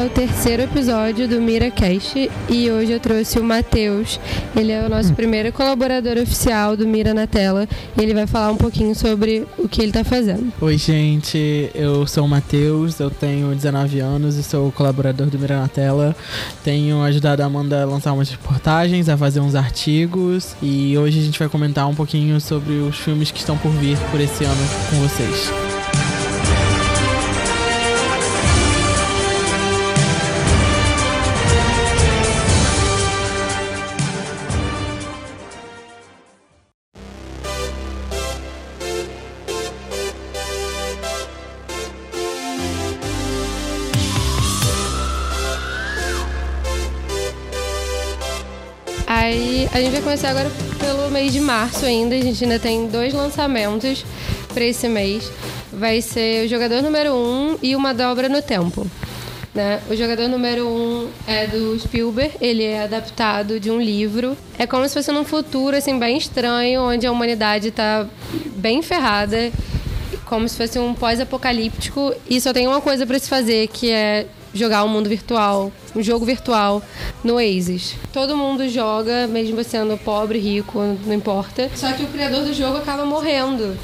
é o terceiro episódio do MiraCast e hoje eu trouxe o Matheus. Ele é o nosso primeiro colaborador oficial do Mira na Tela e ele vai falar um pouquinho sobre o que ele tá fazendo. Oi, gente, eu sou o Matheus, eu tenho 19 anos e sou colaborador do Mira na Tela. Tenho ajudado a Amanda a lançar umas reportagens, a fazer uns artigos e hoje a gente vai comentar um pouquinho sobre os filmes que estão por vir por esse ano com vocês. A gente vai começar agora pelo mês de março ainda. A gente ainda tem dois lançamentos para esse mês. Vai ser o jogador número 1 um e uma dobra no tempo. Né? O jogador número 1 um é do Spielberg, ele é adaptado de um livro. É como se fosse num futuro assim bem estranho, onde a humanidade está bem ferrada, como se fosse um pós-apocalíptico e só tem uma coisa para se fazer, que é jogar um mundo virtual, um jogo virtual no Oasis. Todo mundo joga, mesmo você sendo pobre, rico, não importa. Só que o criador do jogo acaba morrendo.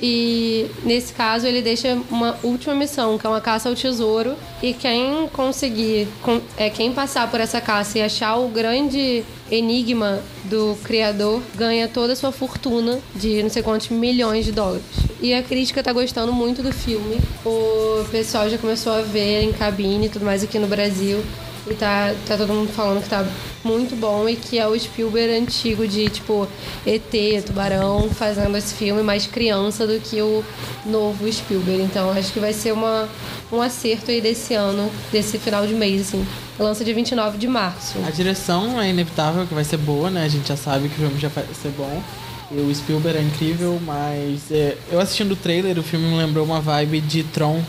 E nesse caso ele deixa uma última missão, que é uma caça ao tesouro. E quem conseguir, é quem passar por essa caça e achar o grande enigma do criador, ganha toda a sua fortuna de não sei quantos milhões de dólares. E a crítica tá gostando muito do filme. O pessoal já começou a ver em cabine e tudo mais aqui no Brasil. E tá, tá todo mundo falando que tá muito bom e que é o Spielberg antigo de, tipo, ET, Tubarão, fazendo esse filme mais criança do que o novo Spielberg. Então acho que vai ser uma, um acerto aí desse ano, desse final de mês, assim. Lança dia 29 de março. A direção é inevitável que vai ser boa, né? A gente já sabe que o filme já vai ser bom. E o Spielberg é incrível, mas é, eu assistindo o trailer, o filme me lembrou uma vibe de Tron.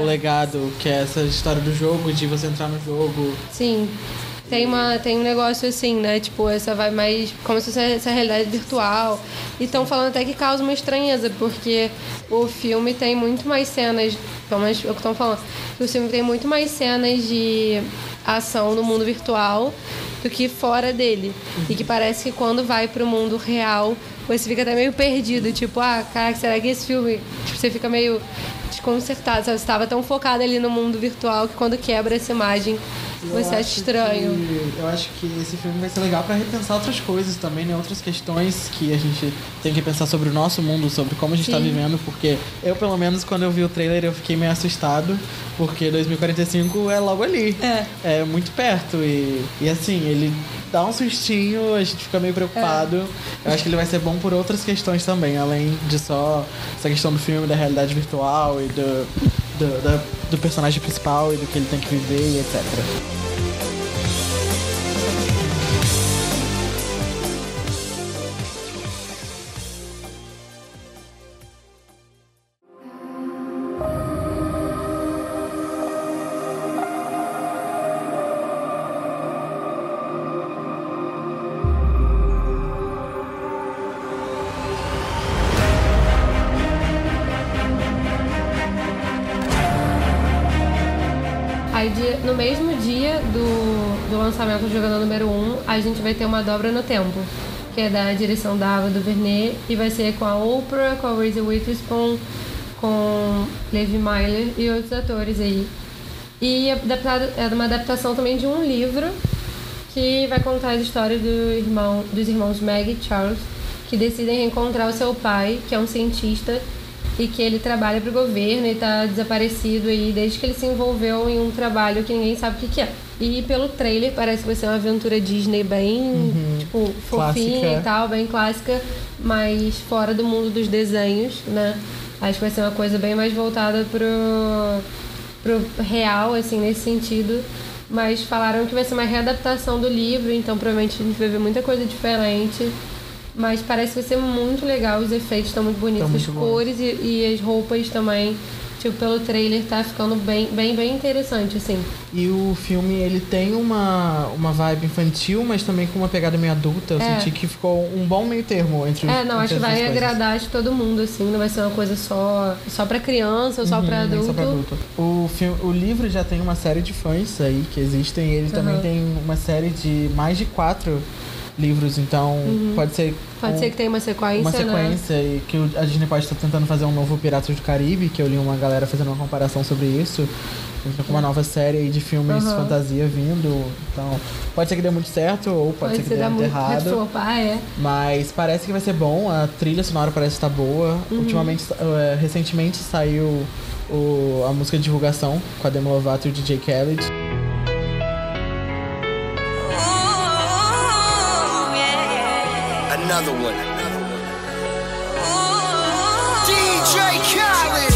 O legado, que é essa história do jogo, de você entrar no jogo. Sim. Tem, uma, tem um negócio assim, né? Tipo, essa vai mais. Como se fosse essa realidade virtual. E estão falando até que causa uma estranheza, porque o filme tem muito mais cenas. Pelo menos é o que estão falando. O filme tem muito mais cenas de ação no mundo virtual do que fora dele. E que parece que quando vai pro mundo real, você fica até meio perdido. Tipo, ah, cara, será que esse filme. Tipo, você fica meio desconcertado. Você estava tão focado ali no mundo virtual que quando quebra essa imagem você acha estranho. Que, eu acho que esse filme vai ser legal para repensar outras coisas também, né? Outras questões que a gente tem que pensar sobre o nosso mundo, sobre como a gente está vivendo, porque eu, pelo menos, quando eu vi o trailer, eu fiquei meio assustado, porque 2045 é logo ali. É. É muito perto. E, e assim, ele dá um sustinho, a gente fica meio preocupado. É. Eu acho que ele vai ser bom por outras questões também, além de só essa questão do filme, da realidade virtual e do, do, do, do personagem principal e do que ele tem que viver e etc. a gente vai ter uma dobra no tempo, que é da direção da Ava DuVernay e vai ser com a Oprah, com a Reese Witherspoon, com Levi Myler e outros atores aí. E é, é uma adaptação também de um livro que vai contar a história do irmão, dos irmãos Meg e Charles, que decidem reencontrar o seu pai, que é um cientista e que ele trabalha para o governo e está desaparecido aí desde que ele se envolveu em um trabalho que ninguém sabe o que, que é. E pelo trailer parece que vai ser uma aventura Disney bem, uhum. tipo, fofinha clássica. e tal, bem clássica, mas fora do mundo dos desenhos, né? Acho que vai ser uma coisa bem mais voltada pro, pro real, assim, nesse sentido. Mas falaram que vai ser uma readaptação do livro, então provavelmente a gente vai ver muita coisa diferente. Mas parece que vai ser muito legal, os efeitos estão muito bonitos, muito as bons. cores e, e as roupas também. Tipo, pelo trailer tá ficando bem, bem, bem interessante, assim. E o filme, ele tem uma, uma vibe infantil, mas também com uma pegada meio adulta. Eu É. senti que ficou um bom meio termo entre É, não, entre acho que vai coisas. agradar acho, todo mundo, assim. Não vai ser uma coisa só, só pra criança ou só pra Uhum, nem adulto. só pra adulto. O, filme, o livro já tem uma série de fãs aí que existem. Ele também Aham. tem uma série de mais de quatro livros, então pode ser. Uhum. Pode um- ser que tenha uma sequência, uma né? sequência e que a Disney pode estar tentando fazer um novo Piratas do Caribe, que eu li uma galera fazendo uma comparação sobre isso. Então, com uma nova série de filmes Aham. fantasia vindo. Então, pode ser que dê muito certo ou pode, ser que dê muito errado. flopar, é. Mas parece que vai ser bom, a trilha sonora parece estar boa. Uhum. Ultimamente, eh, recentemente saiu o- a música de divulgação com a Demi Lovato e o DJ Khaled. Another one. DJ Khaled.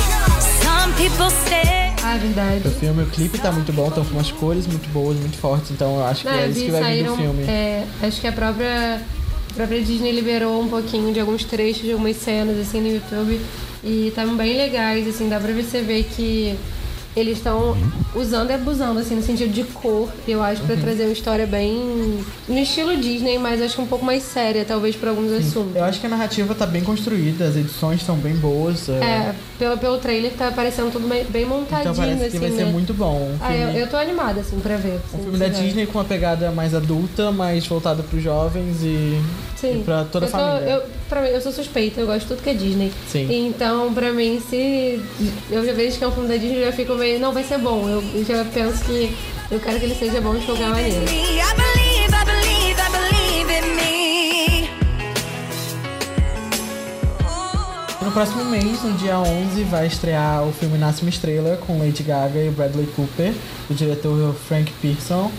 Some people say Ah, verdade. O filme, o clipe tá muito bom, estão com umas cores muito boas, muito fortes, então eu acho que Não, é isso que vai vir do filme. é, acho que a própria, a própria Disney liberou um pouquinho de alguns trechos, de algumas cenas assim no YouTube. E estavam bem legais, assim, dá pra você ver que eles estão usando e abusando, assim, no sentido de cor, eu acho, Uhum. pra trazer uma história bem. no estilo Disney, mas acho que um pouco mais séria, talvez, pra alguns assuntos. Eu acho que a narrativa tá bem construída, as edições estão bem boas. é, É, pelo, pelo trailer tá parecendo tudo bem, bem montadinho, então parece que assim, vai ser né? muito bom. Um Ah, eu, filme, eu tô animada, assim, pra ver. um assim, filme da vai. Disney com uma pegada mais adulta, mais voltada pros jovens e, Sim. e pra toda a eu tô- família. eu, pra mim, eu sou suspeita, eu gosto de tudo que é Disney. Sim. Então, pra mim, se eu já vejo que é um filme da Disney, eu já fico meio, não, vai ser bom. Eu, eu já penso que eu quero que ele seja bom de qualquer maneira. No próximo mês, no dia 11, vai estrear o filme Nasce uma Estrela com Lady Gaga e Bradley Cooper, do diretor Frank Pearson.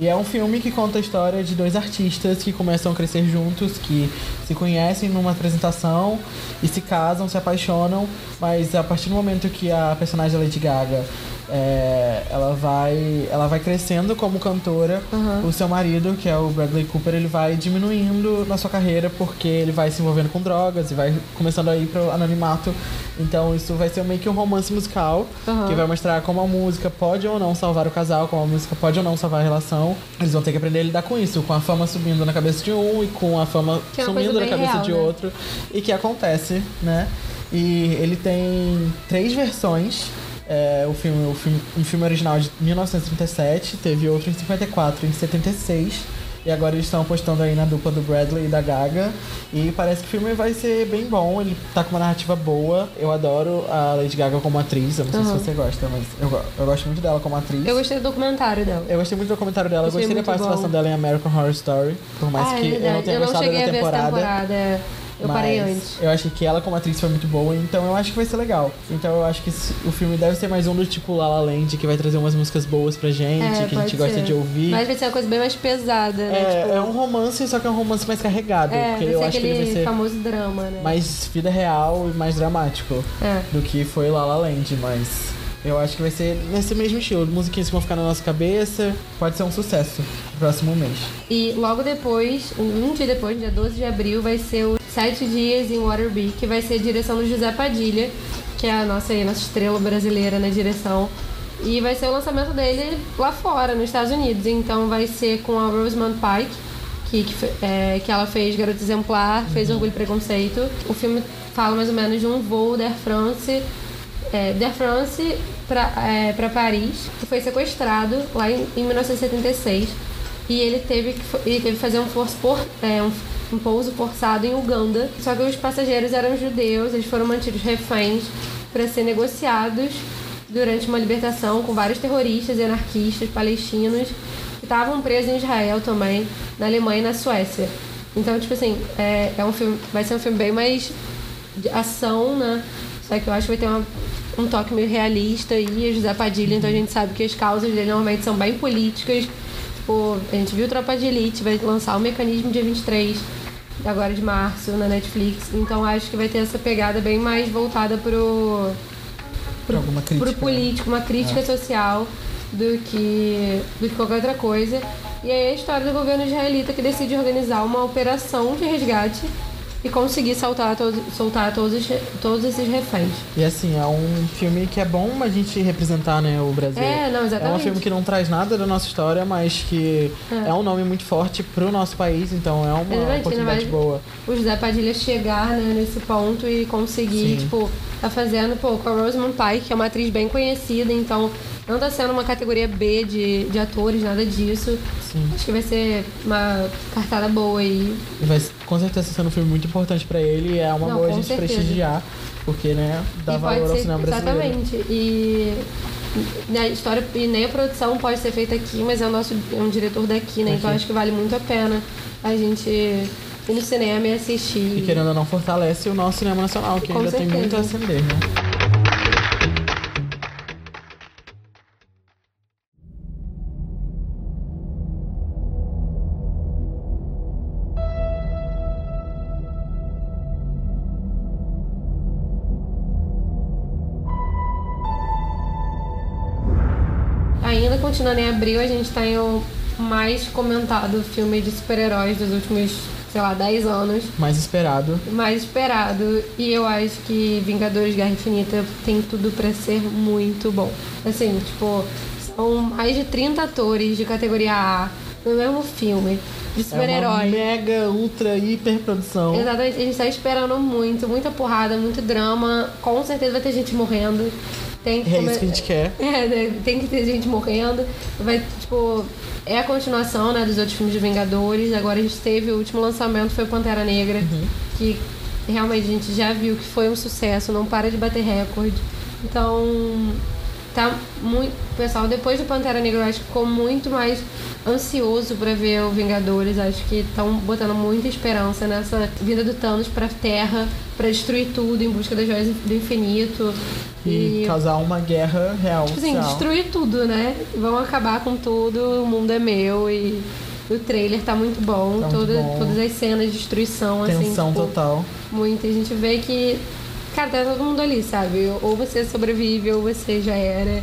E é um filme que conta a história de dois artistas que começam a crescer juntos, que se conhecem numa apresentação e se casam, se apaixonam, mas a partir do momento que a personagem Lady Gaga é, ela vai ela vai crescendo como cantora. O seu marido que é o Bradley Cooper ele vai diminuindo na sua carreira porque ele vai se envolvendo com drogas e vai começando a ir pro anonimato. Então isso vai ser meio que um romance musical Aham. que vai mostrar como a música pode ou não salvar o casal como a música pode ou não salvar a relação. Eles vão ter que aprender a lidar com isso com a fama subindo na cabeça de um e com a fama é sumindo na cabeça real, de né? outro. E que acontece né? E ele tem três versões é, o filme, o filme, um filme original de 1937, teve outro em 54 e em 76. E agora eles estão apostando aí na dupla do Bradley e da Gaga. E parece que o filme vai ser bem bom, ele tá com uma narrativa boa. Eu adoro a Lady Gaga como atriz, eu não sei se você gosta, mas eu, eu gosto muito dela como atriz. Eu gostei do documentário dela. Eu gostei muito do comentário dela, eu Achei gostei da participação bom. dela em American Horror Story, por mais ah, que é eu não tenha Eu gostado da a ver essa temporada. Eu parei antes. Eu achei que ela como atriz foi muito boa, então eu acho que vai ser legal. Então eu acho que o filme deve ser mais um do tipo La La Land, que vai trazer umas músicas boas pra gente, É, que a gente gosta ser. de ouvir. Mas vai ser uma coisa bem mais pesada, né? é, tipo, é um romance, só que é um romance mais carregado. é, porque eu acho que ele vai ser famoso drama, né? mais vida real e mais dramático É. do que foi La La Land, mas eu acho que vai ser nesse mesmo estilo. Musiquinhas que vão ficar na nossa cabeça. Pode ser um sucesso no próximo mês. E logo depois, um dia depois, dia 12 de abril, vai ser o Sete Dias em Waterby, que vai ser a direção do José Padilha, que é a nossa, aí, nossa estrela brasileira na direção. E vai ser o lançamento dele lá fora, nos Estados Unidos. Então vai ser com a Rosamund Pike, que, que, é, que ela fez Garota Exemplar, fez Orgulho e Preconceito. O filme fala mais ou menos de um voo da Air France, é, da Air France pra, é, pra Paris, que foi sequestrado lá em, em 1976. E ele teve que, ele teve que fazer um, forço por, é, um, um pouso forçado em Uganda. Só que os passageiros eram judeus, eles foram mantidos reféns para ser negociados durante uma libertação com vários terroristas e anarquistas palestinos que estavam presos em Israel também, na Alemanha e na Suécia. Então, tipo assim, é, é um filme, vai ser um filme bem mais de ação, né? Só que eu acho que vai ter uma- um toque meio realista e José Padilha, então a gente sabe que as causas dele normalmente são bem políticas. Tipo, a gente viu Tropa de Elite, vai lançar o Mecanismo dia 23, agora de março, na Netflix. Então acho que vai ter essa pegada bem mais voltada pro, alguma crítica, pro né? político, uma crítica social. do que, do que qualquer outra coisa. E aí é a história do governo israelita que decide organizar uma operação de resgate e conseguir soltar, todo, soltar todos, os, todos esses reféns. E assim, é um filme que é bom a gente representar, né, o Brasil. É, não, É um exatamente. filme que não traz nada da nossa história, mas que é, É. um nome muito forte pro nosso país, então é uma Exatamente, ainda oportunidade boa. o José Padilha chegar né, nesse ponto e conseguir, Sim. tipo, tá fazendo, pô, com a Rosamund Pike, que é uma atriz bem conhecida, então não tá sendo uma categoria B de, de atores, nada disso. Sim. Acho que vai ser uma cartada boa aí. E vai com certeza ser um filme muito importante pra ele e é uma Não, boa a gente certeza. prestigiar, porque, né, dá e valor ao cinema brasileiro. Exatamente. E a história e nem a produção pode ser feita aqui, mas é o nosso é um diretor daqui, né? Então Aqui. acho que vale muito a pena a gente ir no cinema e assistir. E querendo ou não, fortalece o nosso cinema nacional, que Com ainda tem certeza. muito a acender, né? Ainda continuando em abril, a gente tem o mais comentado filme de super-heróis dos últimos, sei lá, 10 anos. Mais esperado. Mais esperado. E eu acho que Vingadores Guerra Infinita tem tudo pra ser muito bom. Assim, tipo, são mais de 30 atores de categoria A no mesmo filme. De É uma super-herói. mega, ultra, hiper produção. Exatamente, a gente tá esperando muito, muita porrada, muito drama. Com certeza vai ter gente morrendo. Tem que É come- isso que a gente quer. É, né, tem que ter gente morrendo. Vai, tipo, é a continuação, né, dos outros filmes de Vingadores. Agora a gente teve o último lançamento foi Pantera Negra, Uhum. que realmente a gente já viu que foi um sucesso, não para de bater recorde. Então, tá muito, pessoal depois do Pantera Negra eu acho que ficou muito mais ansioso pra ver o Vingadores. Acho que estão botando muita esperança nessa vinda do Thanos pra Terra, pra destruir tudo em busca das joias do infinito. E, causar uma guerra real. Tipo assim, destruir tudo, né? Vão acabar com tudo, o mundo é meu e o trailer tá muito bom. Tá muito toda- bom. Todas as cenas de destruição, assim. Tensão tipo, total. Muito. A gente vê que, cara, tá todo mundo ali, sabe? Ou você sobrevive ou você já era.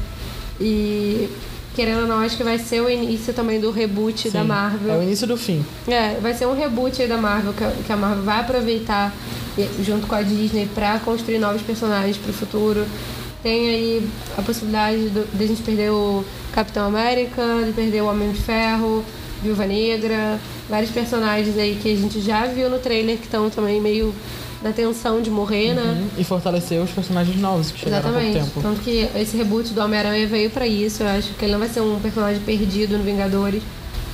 E querendo ou não, acho que vai ser o início também do reboot da Sim, Marvel. É o início do fim. É, vai ser um reboot aí da Marvel, que a, Marvel vai aproveitar junto com a Disney pra construir novos personagens pro futuro. Tem aí a possibilidade de a gente perder o Capitão América, de perder o Homem de Ferro, Viúva Negra, vários personagens aí que a gente já viu no trailer que estão também meio na tensão de morrer, né? Uhum. E fortalecer os personagens novos que chegaram há pouco Exatamente. tempo. Tanto que esse reboot do Homem-Aranha veio pra isso. Eu acho que ele não vai ser um personagem perdido no Vingadores.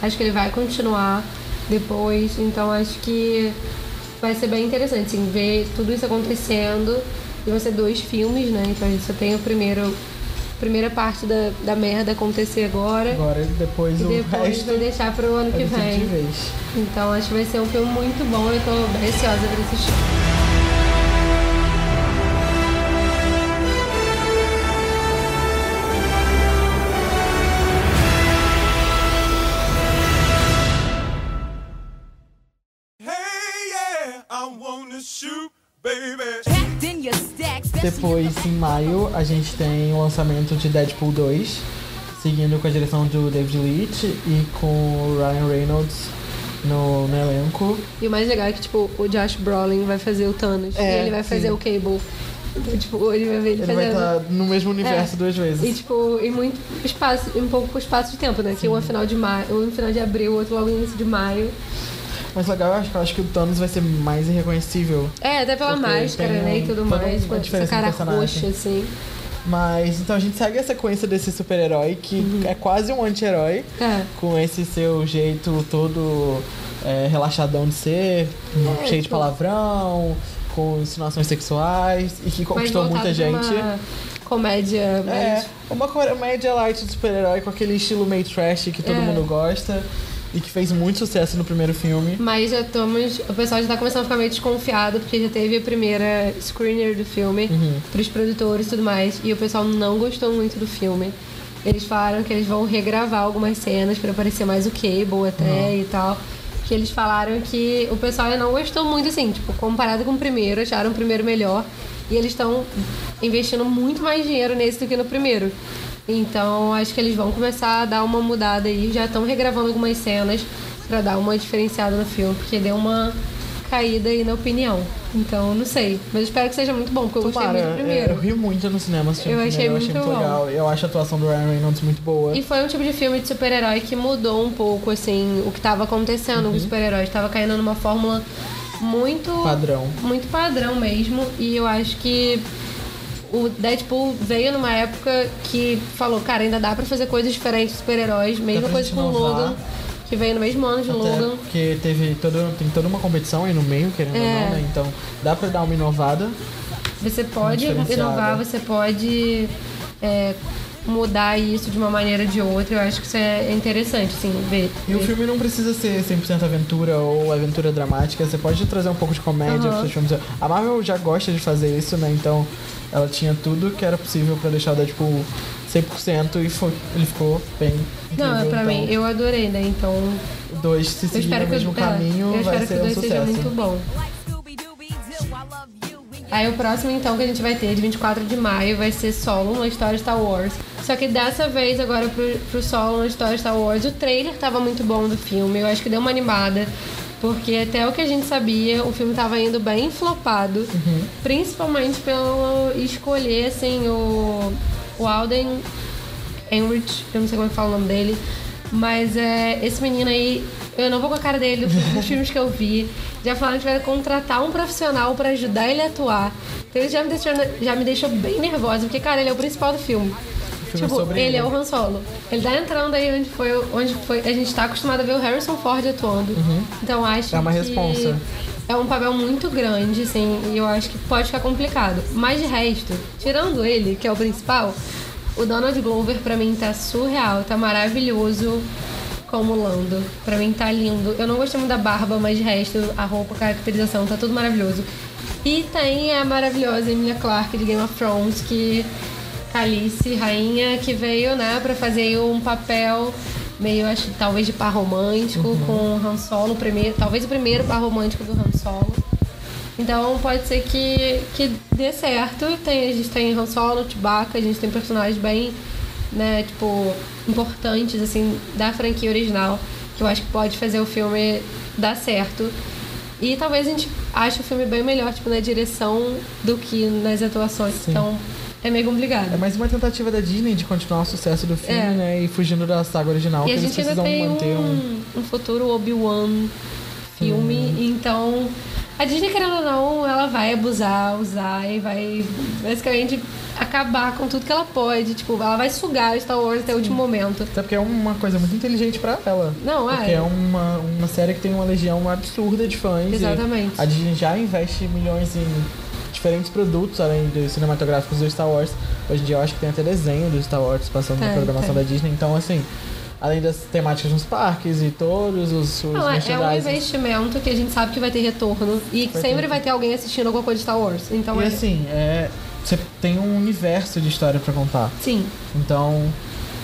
Acho que ele vai continuar depois. Então acho que vai ser bem interessante, assim, ver tudo isso acontecendo. E vão ser dois filmes, né? Então a gente só tem o primeiro. Primeira parte da, da merda acontecer agora. Agora, depois E o depois resto vai deixar pro ano que vem. Então acho que vai ser um filme muito bom. Eu tô bem ansiosa pra assistir. Depois, em maio, a gente tem o lançamento de Deadpool 2, seguindo com a direção do David Leitch e com o Ryan Reynolds no, no elenco. E o mais legal é que, tipo, o Josh Brolin vai fazer o Thanos. É, e ele vai fazer sim. o Cable. Então, tipo, ele vai ver ele, Ele vai fazendo. estar no mesmo universo É. duas vezes. E, tipo, em muito espaço, em pouco espaço de tempo, né? Que um é final de maio, um no final de abril, o outro logo no início de maio. Mas legal, eu acho, que- eu acho que o Thanos vai ser mais irreconhecível. É, até pela máscara, tem né? um- E tudo mais. Com essa cara roxa, assim. Mas então a gente segue a sequência desse super-herói que é quase um anti-herói, É. com esse seu jeito todo é, relaxadão de ser, É, cheio de tipo- palavrão, com insinuações sexuais e que Mas conquistou muita gente. Uma comédia É, mais. uma comédia light de super-herói com aquele estilo meio trash que todo É. mundo gosta e que fez muito sucesso no primeiro filme. Mas já estamos. O pessoal já tá começando a ficar meio desconfiado, porque já teve a primeira screener do filme Uhum. pros produtores e tudo mais. E o pessoal não gostou muito do filme. Eles falaram que eles vão regravar algumas cenas pra parecer mais o Cable até Uhum. e tal. Que eles falaram que o pessoal não gostou muito, assim, tipo, comparado com o primeiro, acharam o primeiro melhor. E eles estão investindo muito mais dinheiro nesse do que no primeiro. Então acho que eles vão começar a dar uma mudada aí. Já estão regravando algumas cenas pra dar uma diferenciada no filme, porque deu uma caída aí na opinião. Então, não sei. Mas espero que seja muito bom, porque eu gostei Tomara, muito do é, primeiro. eu ri muito no cinema assistindo Eu achei primeiro, eu achei muito muito bom. legal. Eu acho a atuação do Ryan Reynolds muito boa. E foi um tipo de filme de super-herói que mudou um pouco, assim, o que tava acontecendo com os super-heróis. Tava caindo numa fórmula muito. Padrão. Muito padrão mesmo. E eu acho que o Deadpool veio numa época que falou, cara, ainda dá pra fazer coisas diferentes super-heróis. Mesma coisa com o. Logan, que veio no mesmo ano de Até Logan. porque teve todo, tem toda uma competição aí no meio, querendo ou É. não, né? Então dá pra dar uma inovada. Você pode inovar, você pode é, mudar isso de uma maneira ou de outra. Eu acho que isso é interessante, assim, ver. E o filme não precisa ser 100% aventura ou aventura dramática. Você pode trazer um pouco de comédia pros seus filmes. A Marvel já gosta de fazer isso, né? Então ela tinha tudo que era possível pra deixar o Deadpool 100% e foi, ele ficou bem Não, é pra então, mim, eu adorei, né? Então, 2, se seguir no mesmo eu, caminho, é, eu vai ser um 2 seja sucesso. muito bom. Aí o próximo, então, que a gente vai ter, de 24 de maio, vai ser Solo, uma história Star Wars. Só que dessa vez, agora pro, pro Solo, uma história Star Wars, o trailer tava muito bom do filme. Eu acho que deu uma animada. Porque até o que a gente sabia, o filme tava indo bem flopado. Principalmente pelo escolher, assim, o, o Alden Enrich, eu não sei como é que fala o nome dele. Mas é, esse menino aí, eu não vou com a cara dele dos filmes que eu vi. Já falaram que vai contratar um profissional pra ajudar ele a atuar. Então isso já me deixou, já me deixou bem nervosa, porque, cara, ele é o principal do filme. Filme é tipo, sobre ele ele. é o Han Solo. Ele tá entrando aí onde foi, onde foi. A gente tá acostumado a ver o Harrison Ford atuando. Então acho É uma que responsa. É um papel muito grande, assim, e eu acho que pode ficar complicado. Mas de resto, tirando ele, que é o principal, o Donald Glover pra mim tá surreal, tá maravilhoso como Lando. Pra mim tá lindo. Eu não gostei muito da barba, mas de resto, a roupa, a caracterização, tá tudo maravilhoso. E tem a maravilhosa Emilia Clarke de Game of Thrones, que Calice, rainha, que veio, né, pra fazer um papel meio, acho, que talvez de par romântico com o Han Solo, o primeiro, talvez o primeiro par romântico do Han Solo. Então pode ser que, que dê certo. Tem, a gente tem Han Solo, Chewbacca, a gente tem personagens bem, né, tipo, importantes, assim, da franquia original, que eu acho que pode fazer o filme dar certo. E talvez a gente ache o filme bem melhor, tipo, na direção do que nas atuações. Sim. Então é meio complicado. É mais uma tentativa da Disney de continuar o sucesso do filme, É. né? E fugindo da saga original, E que a eles gente ainda precisam tem manter um. um, um futuro Obi-Wan filme, Hum. então a Disney, querendo ou não, ela vai abusar, usar e vai basicamente acabar com tudo que ela pode. Tipo, ela vai sugar Star Wars até o último momento. Até porque é uma coisa muito inteligente pra ela. Não, é. Porque é uma, uma série que tem uma legião absurda de fãs. Exatamente. A Disney já investe milhões em diferentes produtos, além dos cinematográficos do Star Wars. Hoje em dia eu acho que tem até desenho do Star Wars passando na Tem, programação tem. da Disney. Então, assim, além das temáticas nos parques e todos os, os Não, é, é um investimento que a gente sabe que vai ter retorno e que Vai sempre ter. vai ter alguém assistindo alguma coisa de Star Wars. Então E é. assim, é, você tem um universo de história pra contar. Sim. Então,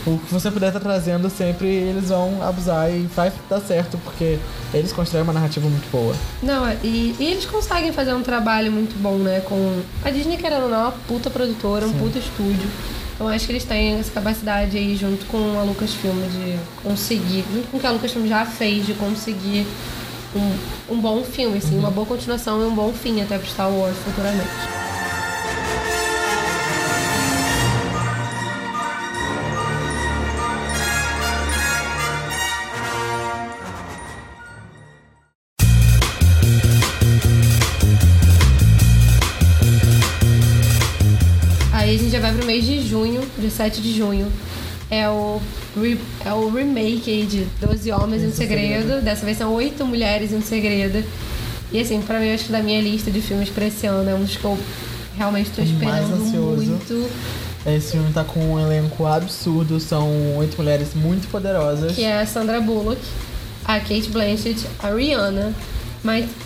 o que você puder estar trazendo sempre, eles vão abusar e vai dar certo, porque eles constroem uma narrativa muito boa. Não, e, e eles conseguem fazer um trabalho muito bom, né? Com. A Disney, querendo ou não, é uma puta produtora, um puta estúdio. Então acho que eles têm essa capacidade aí, junto com a Lucasfilm, de conseguir, junto com o que a Lucasfilm já fez, de conseguir um, um bom filme, assim, uma boa continuação e um bom fim até pro Star Wars futuramente. Dia 7 de junho. É o, re- é o remake de 12 Homens e um Isso, Segredo. Segredo. Dessa vez são 8 Mulheres e um Segredo. E assim, pra mim, eu acho que da minha lista de filmes pra esse ano é um dos que eu realmente tô esperando muito. Esse filme tá com um elenco absurdo, são oito mulheres muito poderosas. Que é a Sandra Bullock, a Kate Blanchett, a Rihanna,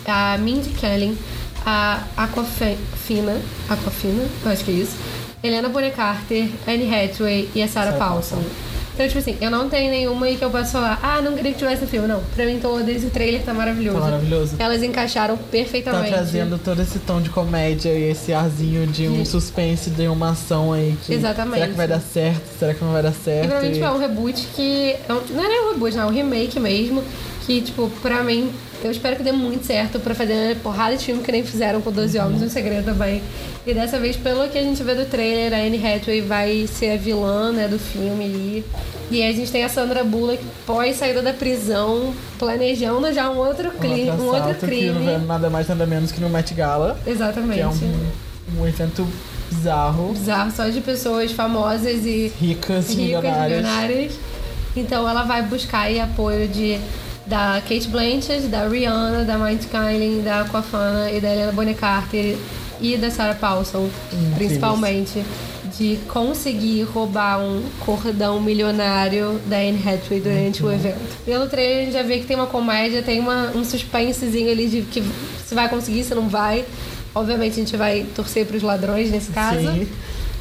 a Mindy Kaling, a Aquafina, Aquafina, eu acho que é isso. Helena Bonham Carter, Anne Hathaway e a Sarah Sarah Paulson. Paulson. Então, tipo assim, eu não tenho nenhuma aí que eu possa falar, ah, não queria que tivesse no filme. Não, pra mim todas, o trailer tá maravilhoso. Tá maravilhoso. Elas encaixaram Tá perfeitamente. trazendo todo esse tom de comédia e esse arzinho de um suspense, de uma ação aí que. Exatamente. Será que vai dar certo? Será que não vai dar certo? E pra mim, tipo, é um reboot que. é não é nem um reboot, não, é um remake mesmo. Que, tipo, pra mim, eu espero que dê muito certo pra fazer porrada de filme que nem fizeram com 12 Uhum. Homens no Segredo também. E dessa vez, pelo que a gente vê do trailer, a Anne Hathaway vai ser a vilã, né, do filme ali. E aí a gente tem a Sandra Bullock pós saída da prisão, planejando já um outro, cli um outro assalto que não crime. é nada mais nada menos que no Met Gala, Exatamente. que é um, um evento bizarro, Bizarro, só de pessoas famosas e ricas, ricas, milionárias. milionárias. Então ela vai buscar aí apoio de da Kate Blanchett, da Rihanna, da Mind Kylie, da Aquafana e da Helena Bonham Carter e da Sarah Paulson, principalmente, de conseguir roubar um cordão milionário da Anne Hathaway durante o evento. Pelo trailer a gente já vê que tem uma comédia, tem uma, um suspensezinho ali de que se vai conseguir, se não vai. Obviamente a gente vai torcer pros ladrões nesse caso. Sim.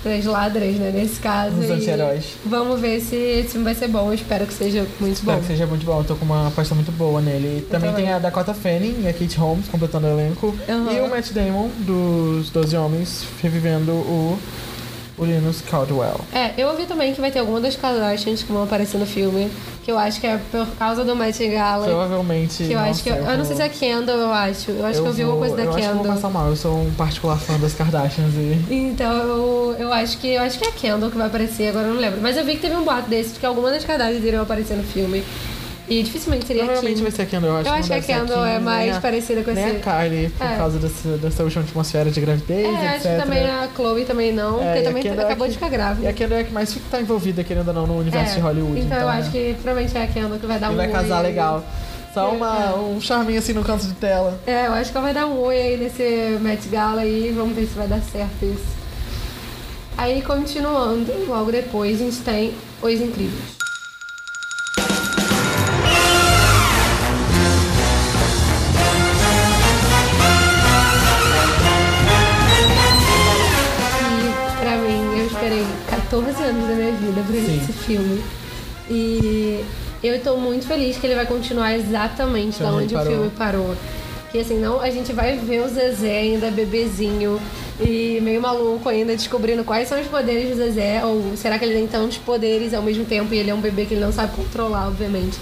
Pras ladras, né? Nesse caso. Os anti-heróis. Vamos ver se esse filme vai ser bom. Eu espero que seja muito Espero bom. que seja muito bom, eu tô com uma aposta muito boa nele. E também também. tem a Dakota Fanning e a Kate Holmes completando o elenco. Aham. E o Matt Damon, dos Doze Homens, revivendo o Linus Caldwell. É, eu ouvi também que vai ter alguma das Kardashians que vão aparecer no filme. Que eu acho que é por causa do Met Gala. Provavelmente. Que eu acho que. Eu, nossa, eu não sei se é Kendall, eu acho. Eu acho que eu vi vou- alguma coisa da eu acho que eu vou Kendall. passar mal, eu sou um particular fã das Kardashians e. Então eu, eu acho que eu acho que é a Kendall que vai aparecer, agora eu não lembro. Mas eu vi que teve um boato desse de que alguma das Kardashians iriam aparecer no filme. E dificilmente seria Provavelmente Kim. vai ser a Kendall, eu acho Eu que acho que a Kendall é mais nem a- parecida com Nem esse- a Kylie, por É. causa desse, dessa última atmosfera de gravidez, É, acho etc. que também a Chloe também não, É, porque e também Kendall é acabou que- de ficar E grávida. a Kendall é a que mais tá envolvida, querendo ou não, no universo É, de Hollywood. Então, eu né? acho que provavelmente é a Kendall que vai dar E um vai casar aí. legal. Só É. uma, um charminho assim no canto de tela. É, eu acho que ela vai dar um oi aí nesse Met Gala aí, vamos ver se vai dar certo isso. Aí, continuando, logo depois a gente tem Os Incríveis. Filme. E eu tô muito feliz que ele vai continuar exatamente da onde onde o parou. filme parou. Que assim, não, a gente vai ver o Zezé ainda bebezinho e meio maluco ainda descobrindo quais são os poderes do Zezé, ou será que ele tem tantos poderes ao mesmo tempo e ele é um bebê que ele não sabe controlar, obviamente.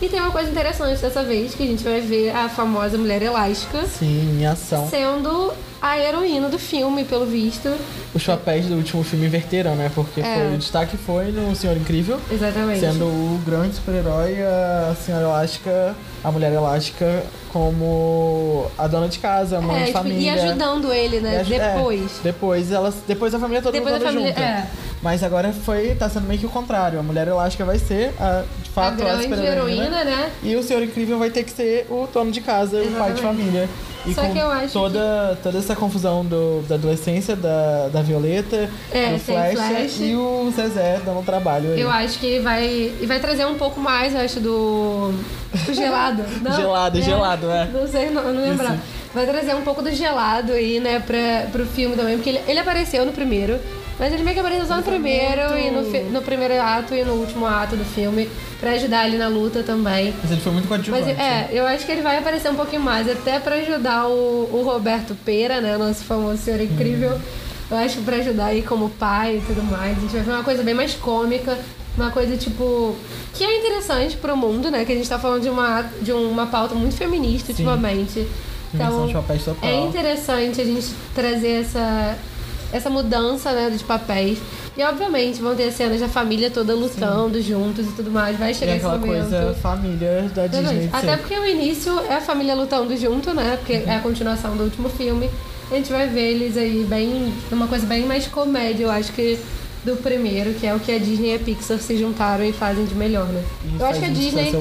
E tem uma coisa interessante dessa vez, que a gente vai ver a famosa Mulher Elástica Sim, em ação. sendo a heroína do filme, pelo visto. Os papéis do último filme inverteram, né? Porque É. foi, o destaque foi no Senhor Incrível. Exatamente. Sendo o grande super-herói, a Senhora Elástica, a Mulher Elástica, como a dona de casa, a mãe é, de tipo, família. e ajudando ele, né? aju- é, Depois. depois, elas, depois a família toda Depois a família- junto. é. Mas agora foi, tá sendo meio que o contrário. A Mulher Elástica vai ser, A fato, a, grande heroína, né? E o Senhor Incrível vai ter que ser o dono de casa, o pai de Exatamente. família. E Só com que eu acho toda, toda essa confusão do, da adolescência da, da Violeta, É, do Flash, Flash. e o Zezé dando trabalho aí. Eu acho que vai. E vai trazer um pouco mais, eu acho, do. do gelado. Não, Gelado, gelado, é. Não sei, não, não lembrava. Vai trazer um pouco do gelado aí, né, pra, pro filme também, porque ele, ele apareceu no primeiro. Mas ele meio que apareceu só no primeiro muito- e no, no primeiro ato e no último ato do filme, pra ajudar ali na luta também. Mas ele foi muito coadjuvante. Mas é, eu acho que ele vai aparecer um pouquinho mais, até pra ajudar o, o Roberto Pera, né? Nosso famoso senhor incrível. Eu acho que pra ajudar aí como pai e tudo mais. A gente vai ver uma coisa bem mais cômica, uma coisa tipo. que é interessante pro mundo, né? Que a gente tá falando de uma, de uma pauta muito feminista ultimamente. Inversão Então, é interessante a gente trazer essa, essa mudança né, de papéis. E obviamente vão ter cenas da família toda lutando juntos e tudo mais. Vai E chegar esse aquela momento. coisa família da Disney. Até porque o início é a família lutando junto, né? Porque é a continuação do último filme. A gente vai ver eles aí bem. uma coisa bem mais comédia, eu acho que do primeiro, que é o que a Disney e a Pixar se juntaram e fazem de melhor, né? E eu acho que a Disney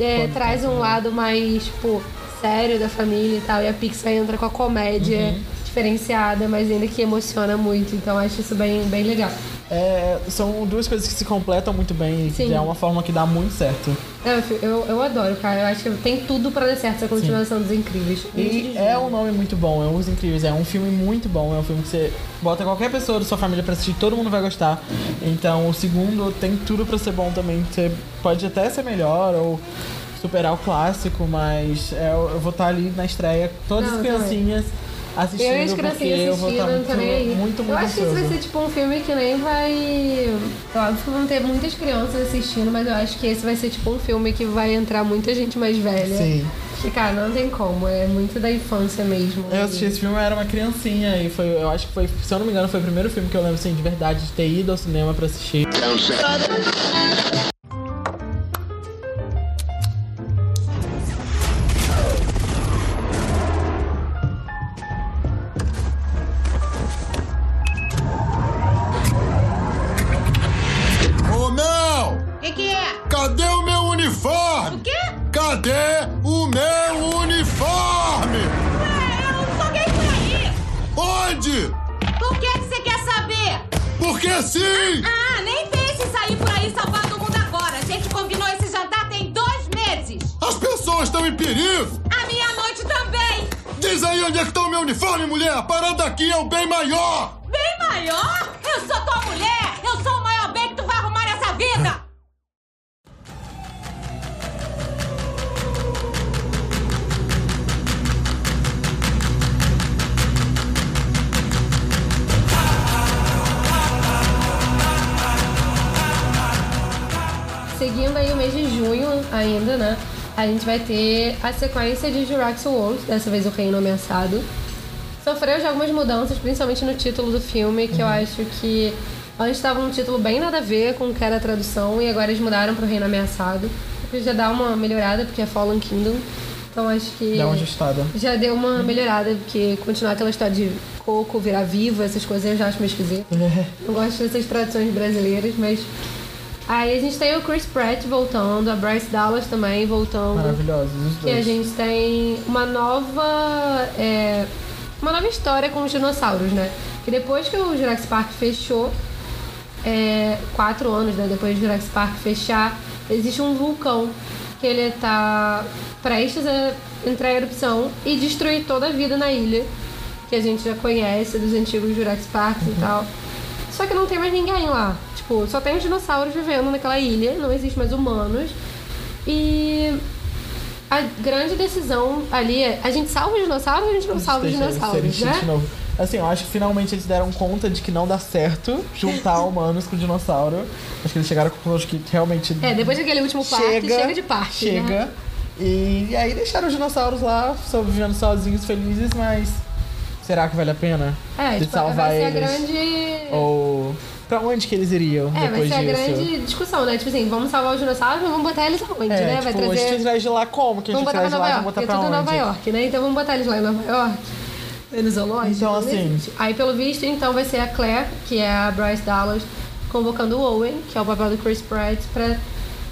é, traz um lado mais, tipo, sério da família e tal, e a Pixar entra com a comédia Uhum. Diferenciada, mas ainda que emociona muito. Então acho isso bem, bem legal. É, são duas coisas que se completam muito bem e Sim. que é uma forma que dá muito certo. Eu, eu, eu adoro, cara. Eu acho que tem tudo pra dar certo essa continuação dos Incríveis. E é um nome muito bom, é Os Incríveis. É um filme muito bom, é um filme que você bota qualquer pessoa da sua família pra assistir, todo mundo vai gostar. Então o segundo tem tudo pra ser bom também. Você pode até ser melhor ou superar o clássico, mas é, eu vou estar ali na estreia, todas Não, as eu criancinhas assistindo, Eu e as criancinhas eu vou estar assistindo, não muito, tô nem aí. muito, muito eu acho que isso vai ser tipo um filme que nem vai. Óbvio que vão ter muitas crianças assistindo, mas eu acho que esse vai ser tipo um filme que vai entrar muita gente mais velha. Sim. E cara, não tem como, é muito da infância mesmo. Eu assisti esse filme, eu era uma criancinha e foi, eu acho que foi, se eu não me engano, foi o primeiro filme que eu lembro assim, de verdade de ter ido ao cinema pra assistir. Gente vai ter a sequência de Jurassic World, dessa vez o Reino Ameaçado. Sofreu já algumas mudanças, principalmente no título do filme, que eu acho que antes estava um título bem nada a ver com o que era a tradução e agora eles mudaram para o Reino Ameaçado. O que já dá uma melhorada, porque é Fallen Kingdom. Então acho que Dá uma ajustada. já deu uma melhorada, porque continuar aquela história de coco, virar viva, essas coisas eu já acho meio esquisito. Não gosto dessas traduções brasileiras, mas. Aí a gente tem o Chris Pratt voltando, a Bryce Dallas também voltando. Maravilhosos, os Que a dois. gente tem uma nova. é, uma nova história com os dinossauros, né? Que depois que o Jurassic Park fechou, é, quatro anos né, depois do Jurassic Park fechar, existe um vulcão que ele tá prestes a entrar em erupção e destruir toda a vida na ilha, que a gente já conhece dos antigos Jurassic Parks e tal. Só que não tem mais ninguém lá. Tipo, só tem os dinossauros vivendo naquela ilha, não existe mais humanos. E a grande decisão ali é: a gente salva os dinossauros ou a gente não salva os dinossauros, né? de novo. Assim, eu acho que finalmente eles deram conta de que não dá certo juntar humanos com dinossauro. Acho que eles chegaram conclusão de que realmente É, depois daquele último parque, chega, de parque. Chega. Né? E, e aí deixaram os dinossauros lá, sobrevivendo sozinhos, felizes, mas será que vale a pena? É, de tipo, salvar vai ser eles? a grande. Ou pra onde que eles iriam É, vai depois ser a disso? grande discussão, né? Tipo assim, vamos salvar os dinossauros, mas vamos botar eles aonde, É, né? tipo, vai a gente trazer. traz de lá como? Que a Vamos gente pra traz de lá, York, vamos botar é pra tudo onde? Nova York, né? Então vamos botar eles lá em Nova York. No zoológico. Então, não assim-. Aí, pelo visto, então vai ser a Claire, que é a Bryce Dallas, convocando o Owen, que é o papel do Chris Pratt, pra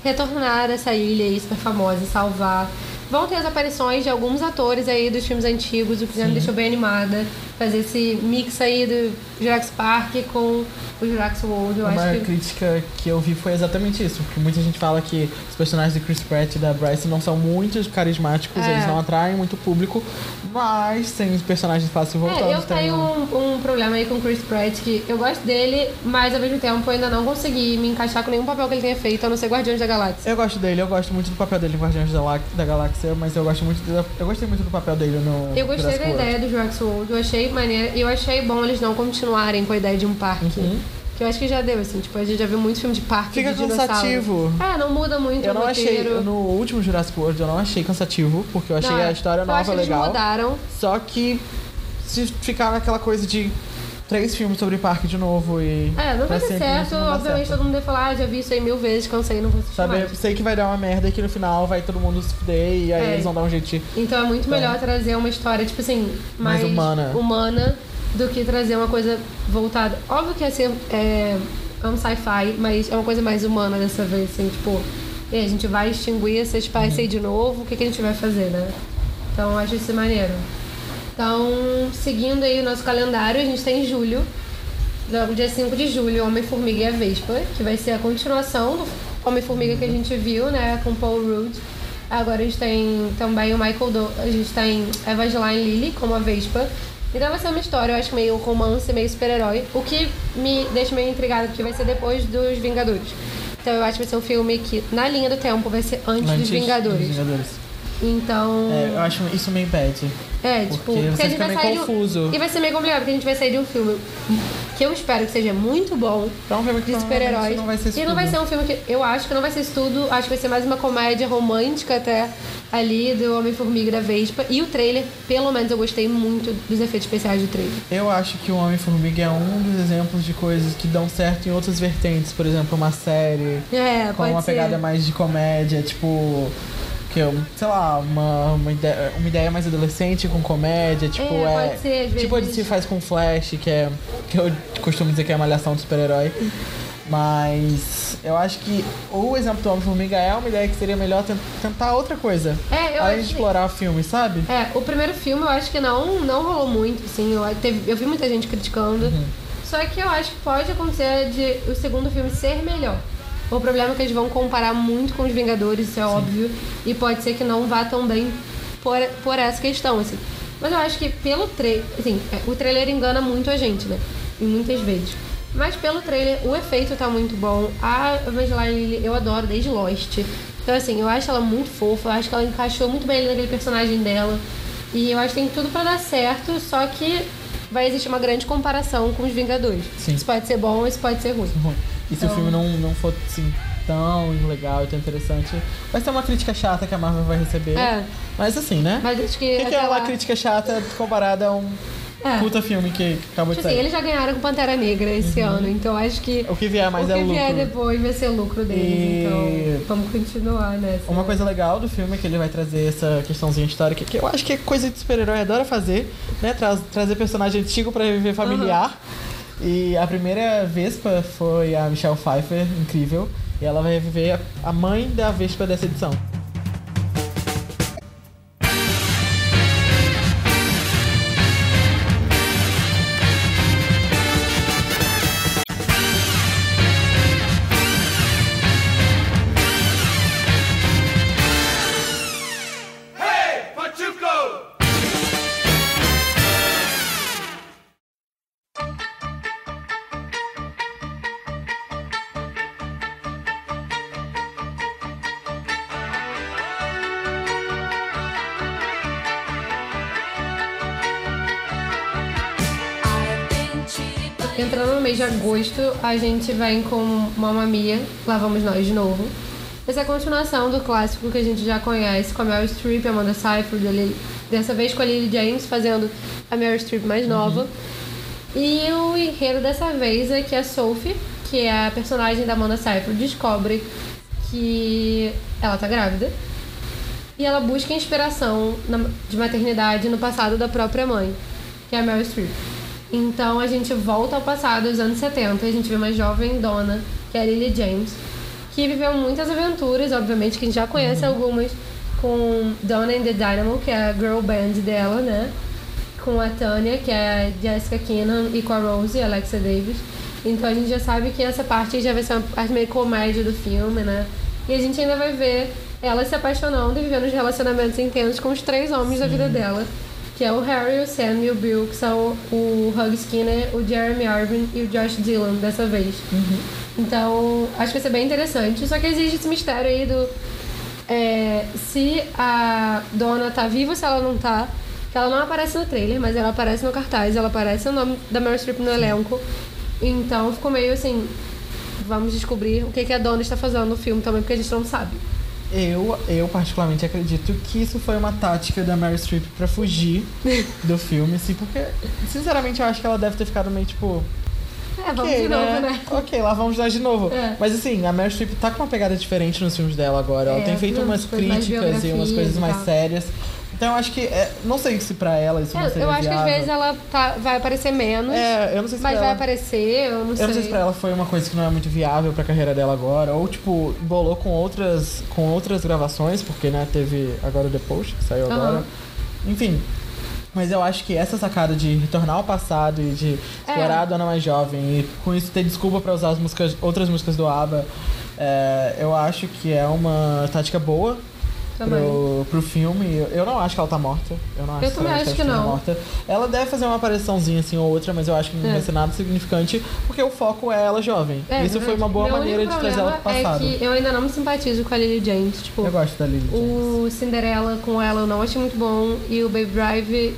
retornar essa ilha aí super famosa e salvar. Vão ter as aparições de alguns atores aí dos filmes antigos, o que já me deixou bem animada. Fazer esse mix aí do Jurassic Park com o Jurassic World. Eu Uma acho que crítica que eu vi foi exatamente isso, porque muita gente fala que os personagens de Chris Pratt e da Bryce não são muito carismáticos, É. eles não atraem muito público, mas tem os personagens fáceis voltando. É, eu tenho um- um, um problema aí com o Chris Pratt, que eu gosto dele, mas ao mesmo tempo eu ainda não consegui me encaixar com nenhum papel que ele tenha feito, a não ser Guardiões da Galáxia. Eu gosto dele, eu gosto muito do papel dele em Guardiões da, La- da Galáxia, mas eu gosto muito da- eu gostei muito do papel dele no Eu gostei da ideia do Jurassic World, eu achei maneira, e eu achei bom eles não continuarem com a ideia de um parque. Uhum. Que eu acho que já deu, assim, tipo, a gente já viu muito filme de parque Fica de cansativo. É, não muda muito Eu não achei, no último Jurassic World eu não achei cansativo, porque eu achei Não, a história eu nova acho que eles legal. mudaram. Só que se ficar naquela coisa de três filmes sobre parque de novo e. É, não vai dar certo, obviamente certo. todo mundo vai falar, ah, já vi isso aí mil vezes, cansei, não vou assistir Sabe, mais. sei que vai dar uma merda e que no final vai todo mundo se fuder e aí É. eles vão dar um jeito de. Então é muito melhor trazer uma história, tipo assim, mais, Mais humana. humana do que trazer uma coisa voltada. Óbvio que assim, é, é um sci-fi, mas é uma coisa mais humana dessa vez, assim, tipo, e a gente vai extinguir essa espécie aí de novo, o que, que a gente vai fazer, né? Então eu acho isso maneiro. Então, seguindo aí o nosso calendário, a gente tem julho, no dia 5 de julho, Homem-Formiga e a Vespa, que vai ser a continuação do Homem-Formiga que a gente viu, né? Com Paul Rudd. Agora a gente tem também o Michael Do... A gente tem Evangeline Lilly como a Vespa. Então vai ser uma história, eu acho, meio romance, meio super-herói. O que me deixa meio intrigada, porque vai ser depois dos Vingadores. Então eu acho que vai ser um filme que, na linha do tempo, vai ser antes, Antes dos Vingadores. dos Vingadores. Então. É, eu acho isso me impede. É, tipo, Porque você a gente fica vai meio sair confuso. De... E vai ser meio complicado, porque a gente vai sair de um filme que eu espero que seja muito bom. É um filme que de super-heróis. não vai ser isso E não vai ser um filme que. Eu acho que não vai ser isso tudo. Acho que vai ser mais uma comédia romântica até ali do Homem-Formiga e da Vespa. E o trailer, pelo menos, eu gostei muito dos efeitos especiais do trailer. Eu acho que o Homem-Formiga é um dos exemplos de coisas que dão certo em outras vertentes. Por exemplo, uma série É, com uma ser. pegada mais de comédia, tipo. Que, eu- sei lá, uma, uma, ideia, uma ideia mais adolescente com comédia, tipo, É, é. pode ser, às tipo vezes. DC faz com Flash, que é. Que eu costumo dizer que é a malhação do super-herói. Mas eu acho que o exemplo do Homem-Formiga é uma ideia que seria melhor ten- tentar outra coisa. É, eu além acho de que- explorar o filme, sabe? É, o primeiro filme eu acho que não, não rolou muito, assim. Eu, teve, eu vi muita gente criticando. Uhum. Só que eu acho que pode acontecer de o segundo filme ser melhor. O problema é que eles vão comparar muito com os Vingadores, isso é óbvio. E pode ser que não vá tão bem por, por essa questão, assim. Mas eu acho que pelo trailer. Assim, é, o trailer engana muito a gente, né? E muitas vezes. Mas pelo trailer, o efeito tá muito bom. A Evangeline Lilly eu adoro desde Lost. Então, assim, eu acho ela muito fofa. Eu acho que ela encaixou muito bem ali naquele personagem dela. E eu acho que tem tudo pra dar certo, só que vai existir uma grande comparação com os Vingadores. Sim. Isso pode ser bom, isso pode ser ruim. E se Então- o filme não, não for assim tão legal e tão interessante, vai ser uma crítica chata que a Marvel vai receber. É. Mas assim, né? Mas acho que. O que, que é uma lá- crítica chata comparada a um É. puta filme que acabou de Tipo assim, sair? eles já ganharam com Pantera Negra esse ano, então acho que. O que vier mais o é que lucro. vier depois vai ser lucro deles, E- então vamos continuar nessa. Uma coisa legal do filme é que ele vai trazer essa questãozinha histórica, que eu acho que é coisa de super-herói adora fazer, né? Tra trazer personagem antigo pra reviver familiar. E a primeira Vespa foi a Michelle Pfeiffer, incrível. E ela vai reviver a- mãe da Vespa dessa edição. De agosto, a gente vem com Mamma Mia, Lá Vamos Nós de novo. Essa é a continuação do clássico que a gente já conhece, com a Meryl Streep, a Amanda Seyfried, a Lily- dessa vez com a Lily James fazendo a Meryl Streep mais nova. E o enredo dessa vez é que a Sophie, que é a personagem da Amanda Seyfried, descobre que ela tá grávida. E ela busca inspiração de maternidade no passado da própria mãe, que é a Meryl Streep. Então a gente volta ao passado, aos anos 70, e a gente vê uma jovem dona, que é a Lily James, que viveu muitas aventuras, obviamente, que a gente já conhece algumas, com Donna and the Dynamo, que é a girl band dela, né? Com a Tânia, que é a Jessica Keenan, e com a Rose, a Alexa Davis. Então a gente já sabe que essa parte já vai ser uma parte meio comédia do filme, né? E a gente ainda vai ver ela se apaixonando e vivendo os relacionamentos intensos com os três homens da vida dela. Que é o Harry, o Sam e o Bill, que são o Hug Skinner, o Jeremy Irvin e o Josh Dillon dessa vez. Então, acho que vai ser bem interessante. Só que existe esse mistério aí do é, se a dona tá viva ou se ela não tá. Que ela não aparece no trailer, mas ela aparece no cartaz, ela aparece o nome da Meryl Streep no elenco. Então ficou meio assim. Vamos descobrir o que, que a dona está fazendo no filme também, porque a gente não sabe. Eu, eu particularmente acredito que isso foi uma tática da Mary Streep pra fugir do filme, assim, porque, sinceramente, eu acho que ela deve ter ficado meio tipo. É, vamos ok, de novo, né? Ok, lá vamos nós de novo. É. Mas assim, a Meryl Streep tá com uma pegada diferente nos filmes dela agora. Ela É, tem feito umas críticas e umas coisas e mais sérias. Então eu acho que. é, não sei se pra ela isso É, seria eu acho que às viável. vezes ela tá- vai aparecer menos, É, eu não sei se mas vai ela... aparecer, eu não sei. Eu não sei se pra ela foi uma coisa que não é muito viável pra carreira dela agora, ou tipo, embolou com outras, com outras gravações, porque né, teve agora o The Post, que saiu agora. Enfim. Mas eu acho que essa sacada de retornar ao passado e de explorar É. a dona mais jovem e com isso ter desculpa pra usar as músicas, outras músicas do ABBA, É, eu acho que é uma tática boa Também. pro, pro filme. Eu, eu não acho que ela tá morta. Eu não acho Eu também sinceramente, acho que ela não. morta. Ela deve fazer uma apariçãozinha assim ou outra, mas eu acho que não É. vai ser nada significante, porque o foco é ela jovem. É, Isso foi uma boa maneira de trazer ela pro problema passado. É que eu ainda não me simpatizo com a Lily James. Tipo, Eu gosto da Lily. James. o Cinderela com ela eu não achei muito bom. E o Baby Drive,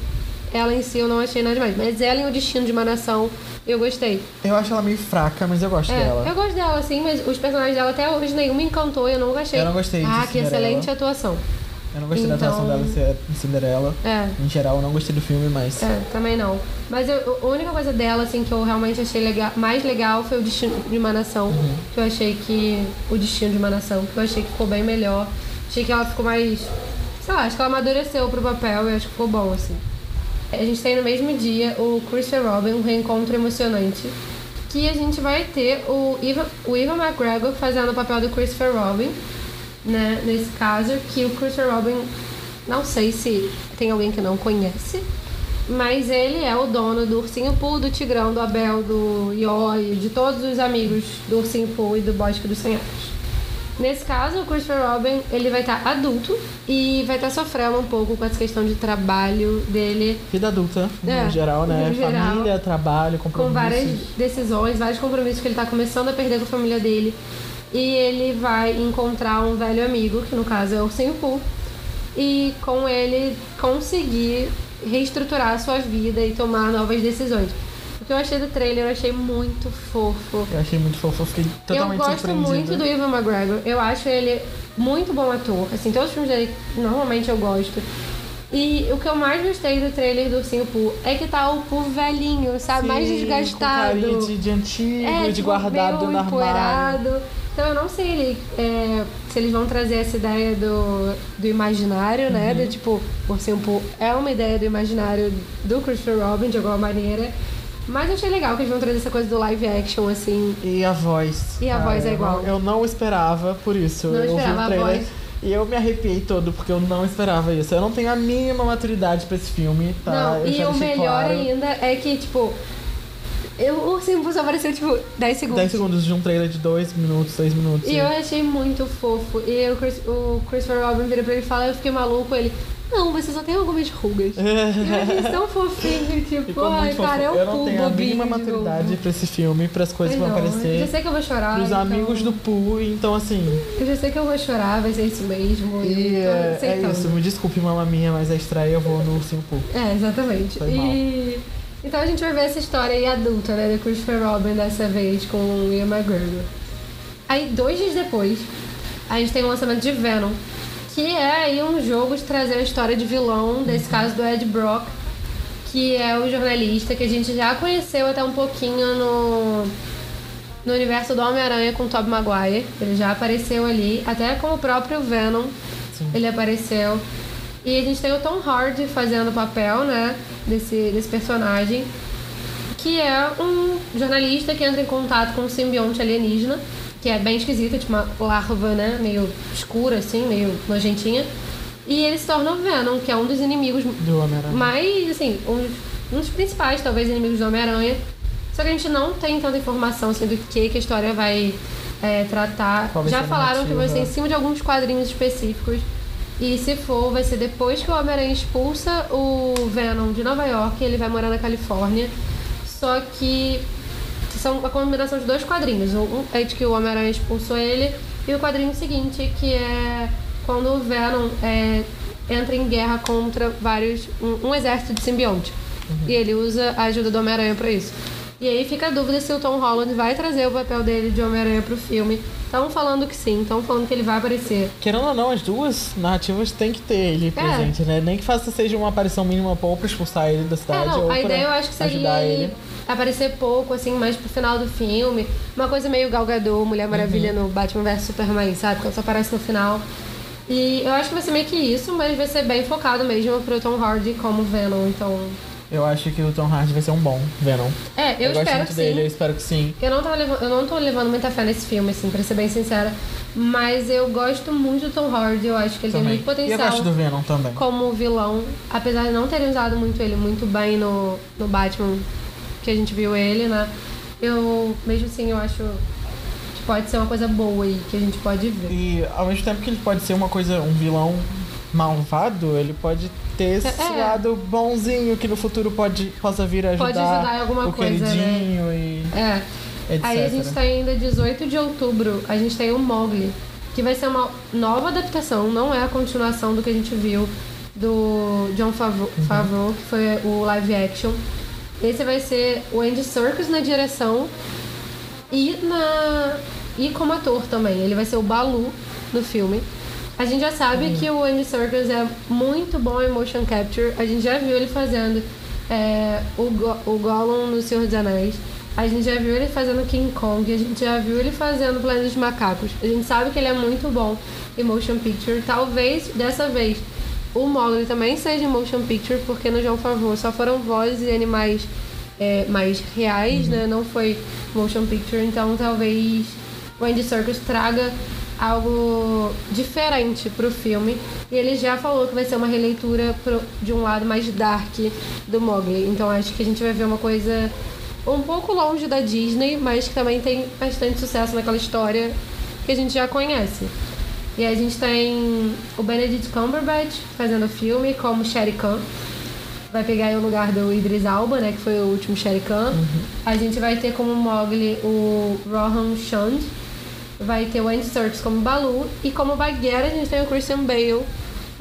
ela em si eu não achei nada demais. Mas ela e o Destino de uma Nação, eu gostei. Eu acho ela meio fraca, mas eu gosto É, dela. eu gosto dela, sim, mas os personagens dela até hoje nenhum me encantou e eu não gostei. Eu não gostei Ah, que Cinderela. excelente atuação. Eu não gostei da Então- atuação dela em Ci- em Cinderela. É. Em geral, eu não gostei do filme, mas. É, também não. Mas eu- a única coisa dela, assim, que eu realmente achei legal, mais legal foi o Destino de uma Nação. Uhum. Que eu achei que. O Destino de uma Nação, que eu achei que ficou bem melhor. Achei que ela ficou mais. Sei lá, acho que ela amadureceu pro papel e acho que ficou bom, assim. A gente tem no mesmo dia o Christopher Robin, um reencontro emocionante. Que a gente vai ter o Ivan, o Ivan McGregor fazendo o papel do Christopher Robin, né? Nesse caso, que o Christopher Robin, não sei se tem alguém que não conhece, mas ele é o dono do Ursinho Pooh, do Tigrão, do Abel, do Yoi, de todos os amigos do Ursinho Pooh e do Bosque dos Sonhados. Nesse caso, o Christopher Robin, ele vai estar adulto e vai estar sofrendo um pouco com essa questão de trabalho dele, Vida adulta, É, no geral, né? no geral. Família, trabalho, com compromissos. várias decisões, vários compromissos que ele tá começando a perder com a família dele. E ele vai encontrar um velho amigo, que no caso é o Ursinho Pooh, e com ele conseguir reestruturar a sua vida e tomar novas decisões. Que eu achei do trailer, eu achei muito fofo. Eu achei muito fofo, eu fiquei Eu totalmente gosto surpreendida. muito do Ivan McGregor. Eu acho ele muito bom ator. Assim, todos os filmes dele, normalmente eu gosto. E o que eu mais gostei do trailer do Ursinho Pooh é que tá o Pooh velhinho, sabe? mais Sim, desgastado. Com de, de antigo, É, de tipo, guardado no armário. Então eu não sei ele, é, se eles vão trazer essa ideia do, do imaginário, né? Uhum. Do tipo, o Ursinho Pooh é uma ideia do imaginário do Christopher Robin, de alguma maneira. Mas eu achei legal que eles vão trazer essa coisa do live action, assim. E a voz. E a cara, voz é eu igual. não- Eu não esperava por isso. Não eu ouvi esperava o a trailer voz. e eu me arrepiei todo, porque eu não esperava isso. Eu não tenho a mínima maturidade pra esse filme, tá? não, eu e o melhor claro. ainda é que, tipo, eu, o Pooh só apareceu, tipo, 10 segundos. 10 segundos de um trailer de 2 minutos, 6 minutos. E eu achei muito fofo. E o, Chris, o Christopher Robin vira pra ele e fala, eu fiquei maluco. Ele, não, você só tem algumas rugas. achei isso tão fofinho, tipo, Ficou ai, muito fofo. cara, é o eu não Pooh tenho a bobinho mínima de maturidade pra esse filme, pras coisas que vão não, Eu aparecer. já sei que eu vou chorar. Pros então- amigos do Pooh, então assim. Eu já sei que eu vou chorar, vai ser isso mesmo. E eu tô é, é aceitando. isso, me desculpe, mamma minha, mas a estreia eu vou no Ursinho Pooh. É, exatamente. Foi e... Então a gente vai ver essa história aí adulta, né? Do Christopher Robin dessa vez com o Ian McGregor. Aí, dois dias depois, a gente tem o lançamento de Venom, que é aí um jogo de trazer a história de vilão, desse caso do Ed Brock, que é o jornalista que a gente já conheceu até um pouquinho no, no universo do Homem-Aranha com o Tobey Maguire. Ele já apareceu ali, até com o próprio Venom. Ele apareceu. E a gente tem o Tom Hardy fazendo o papel, né, desse, desse personagem, que é um jornalista que entra em contato com um simbionte alienígena, que é bem esquisito, tipo uma larva, né, meio escura, assim, meio nojentinha. E ele se torna o Venom, que é um dos inimigos Do Homem-Aranha. mais, assim, um, um dos principais, talvez, inimigos do Homem-Aranha. Só que a gente não tem tanta informação, assim, do que, que a história vai é, tratar. Qual Já falaram que vai ser em narrativa. cima de alguns quadrinhos específicos. E se for, vai ser depois que o Homem-Aranha expulsa o Venom de Nova York, ele vai morar na Califórnia. Só que são a combinação de dois quadrinhos. Um é de que o Homem-Aranha expulsou ele, e o quadrinho seguinte, que é quando o Venom é, entra em guerra contra vários. um, um exército de simbionte. E ele usa a ajuda do Homem-Aranha pra isso. E aí fica a dúvida se o Tom Holland vai trazer o papel dele de Homem-Aranha pro filme. Estão falando que sim, estão falando que ele vai aparecer. Querendo ou não, as duas narrativas tem que ter ele presente, né? Nem que faça seja uma aparição mínima ou pra expulsar ele da É, cidade não, ou a pra ideia eu acho que seria ele. Aparecer pouco, assim, mais pro final do filme. Uma coisa meio Gal Gadot, Mulher Maravilha Uhum. no Batman vs Superman, sabe? Quando só aparece no final. E eu acho que vai ser meio que isso, mas vai ser bem focado mesmo pro Tom Hardy como Venom, então... Eu acho que o Tom Hardy vai ser um bom Venom. É, eu, gosto espero muito que dele, eu sim. espero que sim. Eu não, tava levando, eu não tô levando muita fé nesse filme, assim, pra ser bem sincera. Mas eu gosto muito do Tom Hardy, eu acho que ele tem Também. muito E eu potencial gosto do Venom também. como vilão. Apesar de não terem usado muito ele muito bem no, no Batman que a gente viu ele, né? Eu, mesmo assim, eu acho pode ser uma coisa boa aí, que a gente pode ver. E ao mesmo tempo que ele pode ser uma coisa, um vilão malvado, ele pode ter esse É. lado bonzinho que no futuro pode, possa vir ajudar, Pode ajudar em alguma o coisa, né? queridinho e É. etc. Aí a gente tem ainda 18 de outubro, a gente tem o Mowgli, que vai ser uma nova adaptação, não é a continuação do que a gente viu do John Favreau, Uhum. Favreau, que foi o live action. Esse vai ser o Andy Serkis na direção e na e como ator também. Ele vai ser o Balu no filme. A gente já sabe Uhum. que o Andy Serkis é muito bom em motion capture. A gente já viu ele fazendo é, o, Go o Gollum no Senhor dos Anéis. A gente já viu ele fazendo King Kong. A gente já viu ele fazendo Planeta dos Macacos. A gente sabe que ele é muito bom em motion picture. Talvez dessa vez o Mowgli também seja motion picture, porque no João Favreau só foram vozes e animais é, mais reais, né? Não foi motion picture, então talvez o Andy traga algo diferente pro filme. E ele já falou que vai ser uma releitura pro- de um lado mais dark do Mowgli. Então acho que a gente vai ver uma coisa um pouco longe da Disney, mas que também tem bastante sucesso naquela história que a gente já conhece. E a gente tem o Benedict Cumberbatch fazendo o filme como Shere Khan. Vai pegar aí o lugar do Idris Alba, né? Que foi o último Shere Khan. A gente vai ter como Mowgli o Rohan Chand. Vai ter o Andy Serkis como Balu. E como Bagheera a gente tem o Christian Bale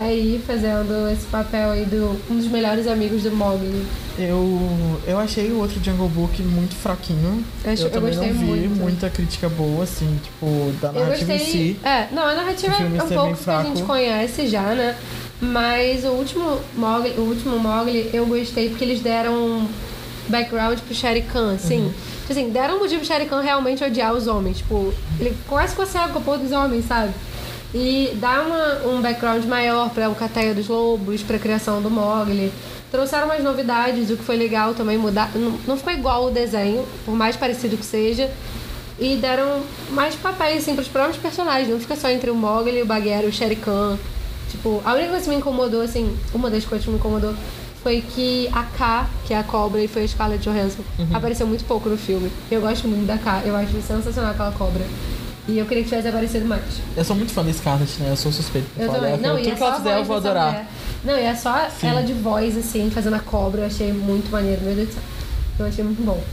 aí fazendo esse papel aí do um dos melhores amigos do Mowgli. Eu, eu achei o outro Jungle Book muito fraquinho. Eu acho- eu eu gostei não vi muito. muita crítica boa, assim, tipo, da narrativa gostei. em si. É, não, a narrativa é um pouco que a gente conhece já, né? Mas o último Mogli, o último Mogli eu gostei porque eles deram um background pro Shere Khan, assim. Uhum. Tipo assim, deram um motivo pro Shere Khan realmente odiar os homens. Tipo, ele quase ficou cego com o dos homens, sabe? E dá uma, um background maior pra o Cateia dos Lobos, pra criação do Mogli. Trouxeram umas novidades, o que foi legal também mudar. Não, não ficou igual o desenho, por mais parecido que seja. E deram mais papéis, assim, pros próprios personagens. Não fica só entre o Mogli, o Bagheera e o Shere Khan. Tipo, a única coisa que me incomodou, assim, uma das coisas que me incomodou foi que a K, que é a cobra e foi a Scarlett Johansson, apareceu muito pouco no filme. Eu gosto muito da K, eu acho sensacional aquela cobra. E eu queria que tivesse aparecido mais. Eu sou muito fã da Scarlett, né? Eu sou suspeito. Eu falar também. Não, tudo e é que ela fizer eu vou adorar. mulher. Não, e é só Sim. ela de voz, assim, fazendo a cobra. Eu achei muito maneiro, meu Deus do céu. Eu achei muito bom.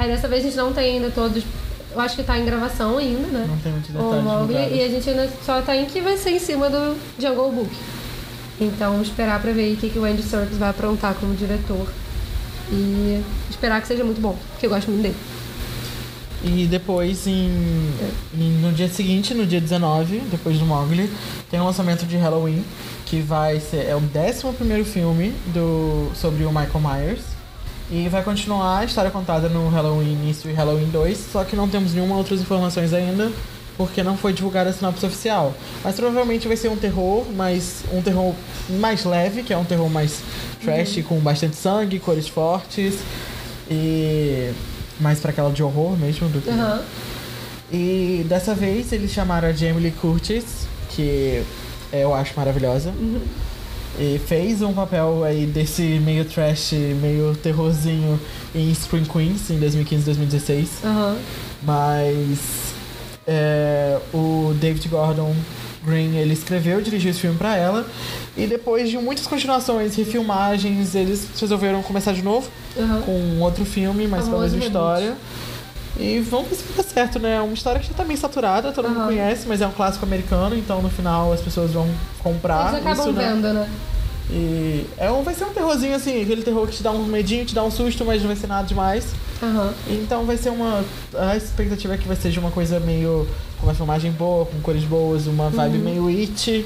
Aí dessa vez a gente não tem ainda todos. Eu acho que tá em gravação ainda, né? Não tem muitos o detalhes Mowgli, divulgados. e a gente ainda só tá em que vai ser em cima do Jungle Book. Então esperar pra ver o que, que o Andy Serkis vai aprontar como diretor. E esperar que seja muito bom, porque eu gosto muito dele. E depois, em, em- no dia seguinte, no dia 19, depois do Mowgli, tem o lançamento de Halloween, que vai ser é o 11 filme do, sobre o Michael Myers. E vai continuar a história contada no Halloween início e Halloween 2, só que não temos nenhuma outras informações ainda, porque não foi divulgada a sinopse oficial. Mas provavelmente vai ser um terror, mas um terror mais leve, que é um terror mais trash, com bastante sangue, cores fortes e mais pra aquela de horror mesmo do que Aham. e dessa vez eles chamaram a Jamie Lee Curtis, que eu acho maravilhosa. E fez um papel aí desse meio trash, meio terrorzinho em Scream Queens em 2015 2016. Aham. Mas é, o David Gordon Green, ele escreveu e dirigiu esse filme pra ela. E depois de muitas continuações, refilmagens, eles resolveram começar de novo Aham. com um outro filme, mas com a mesma história. E vamos ver se dar certo, né? É uma história que já tá bem saturada, todo mundo Aham. conhece, mas é um clássico americano, então no final as pessoas vão comprar Eles acabam isso, né? vendo, né? E é um, vai ser um terrorzinho assim, aquele terror que te dá um medinho, te dá um susto, mas não vai ser nada demais. Aham. Então vai ser uma. A expectativa é que vai seja uma coisa meio. com uma filmagem boa, com cores boas, uma vibe meio it.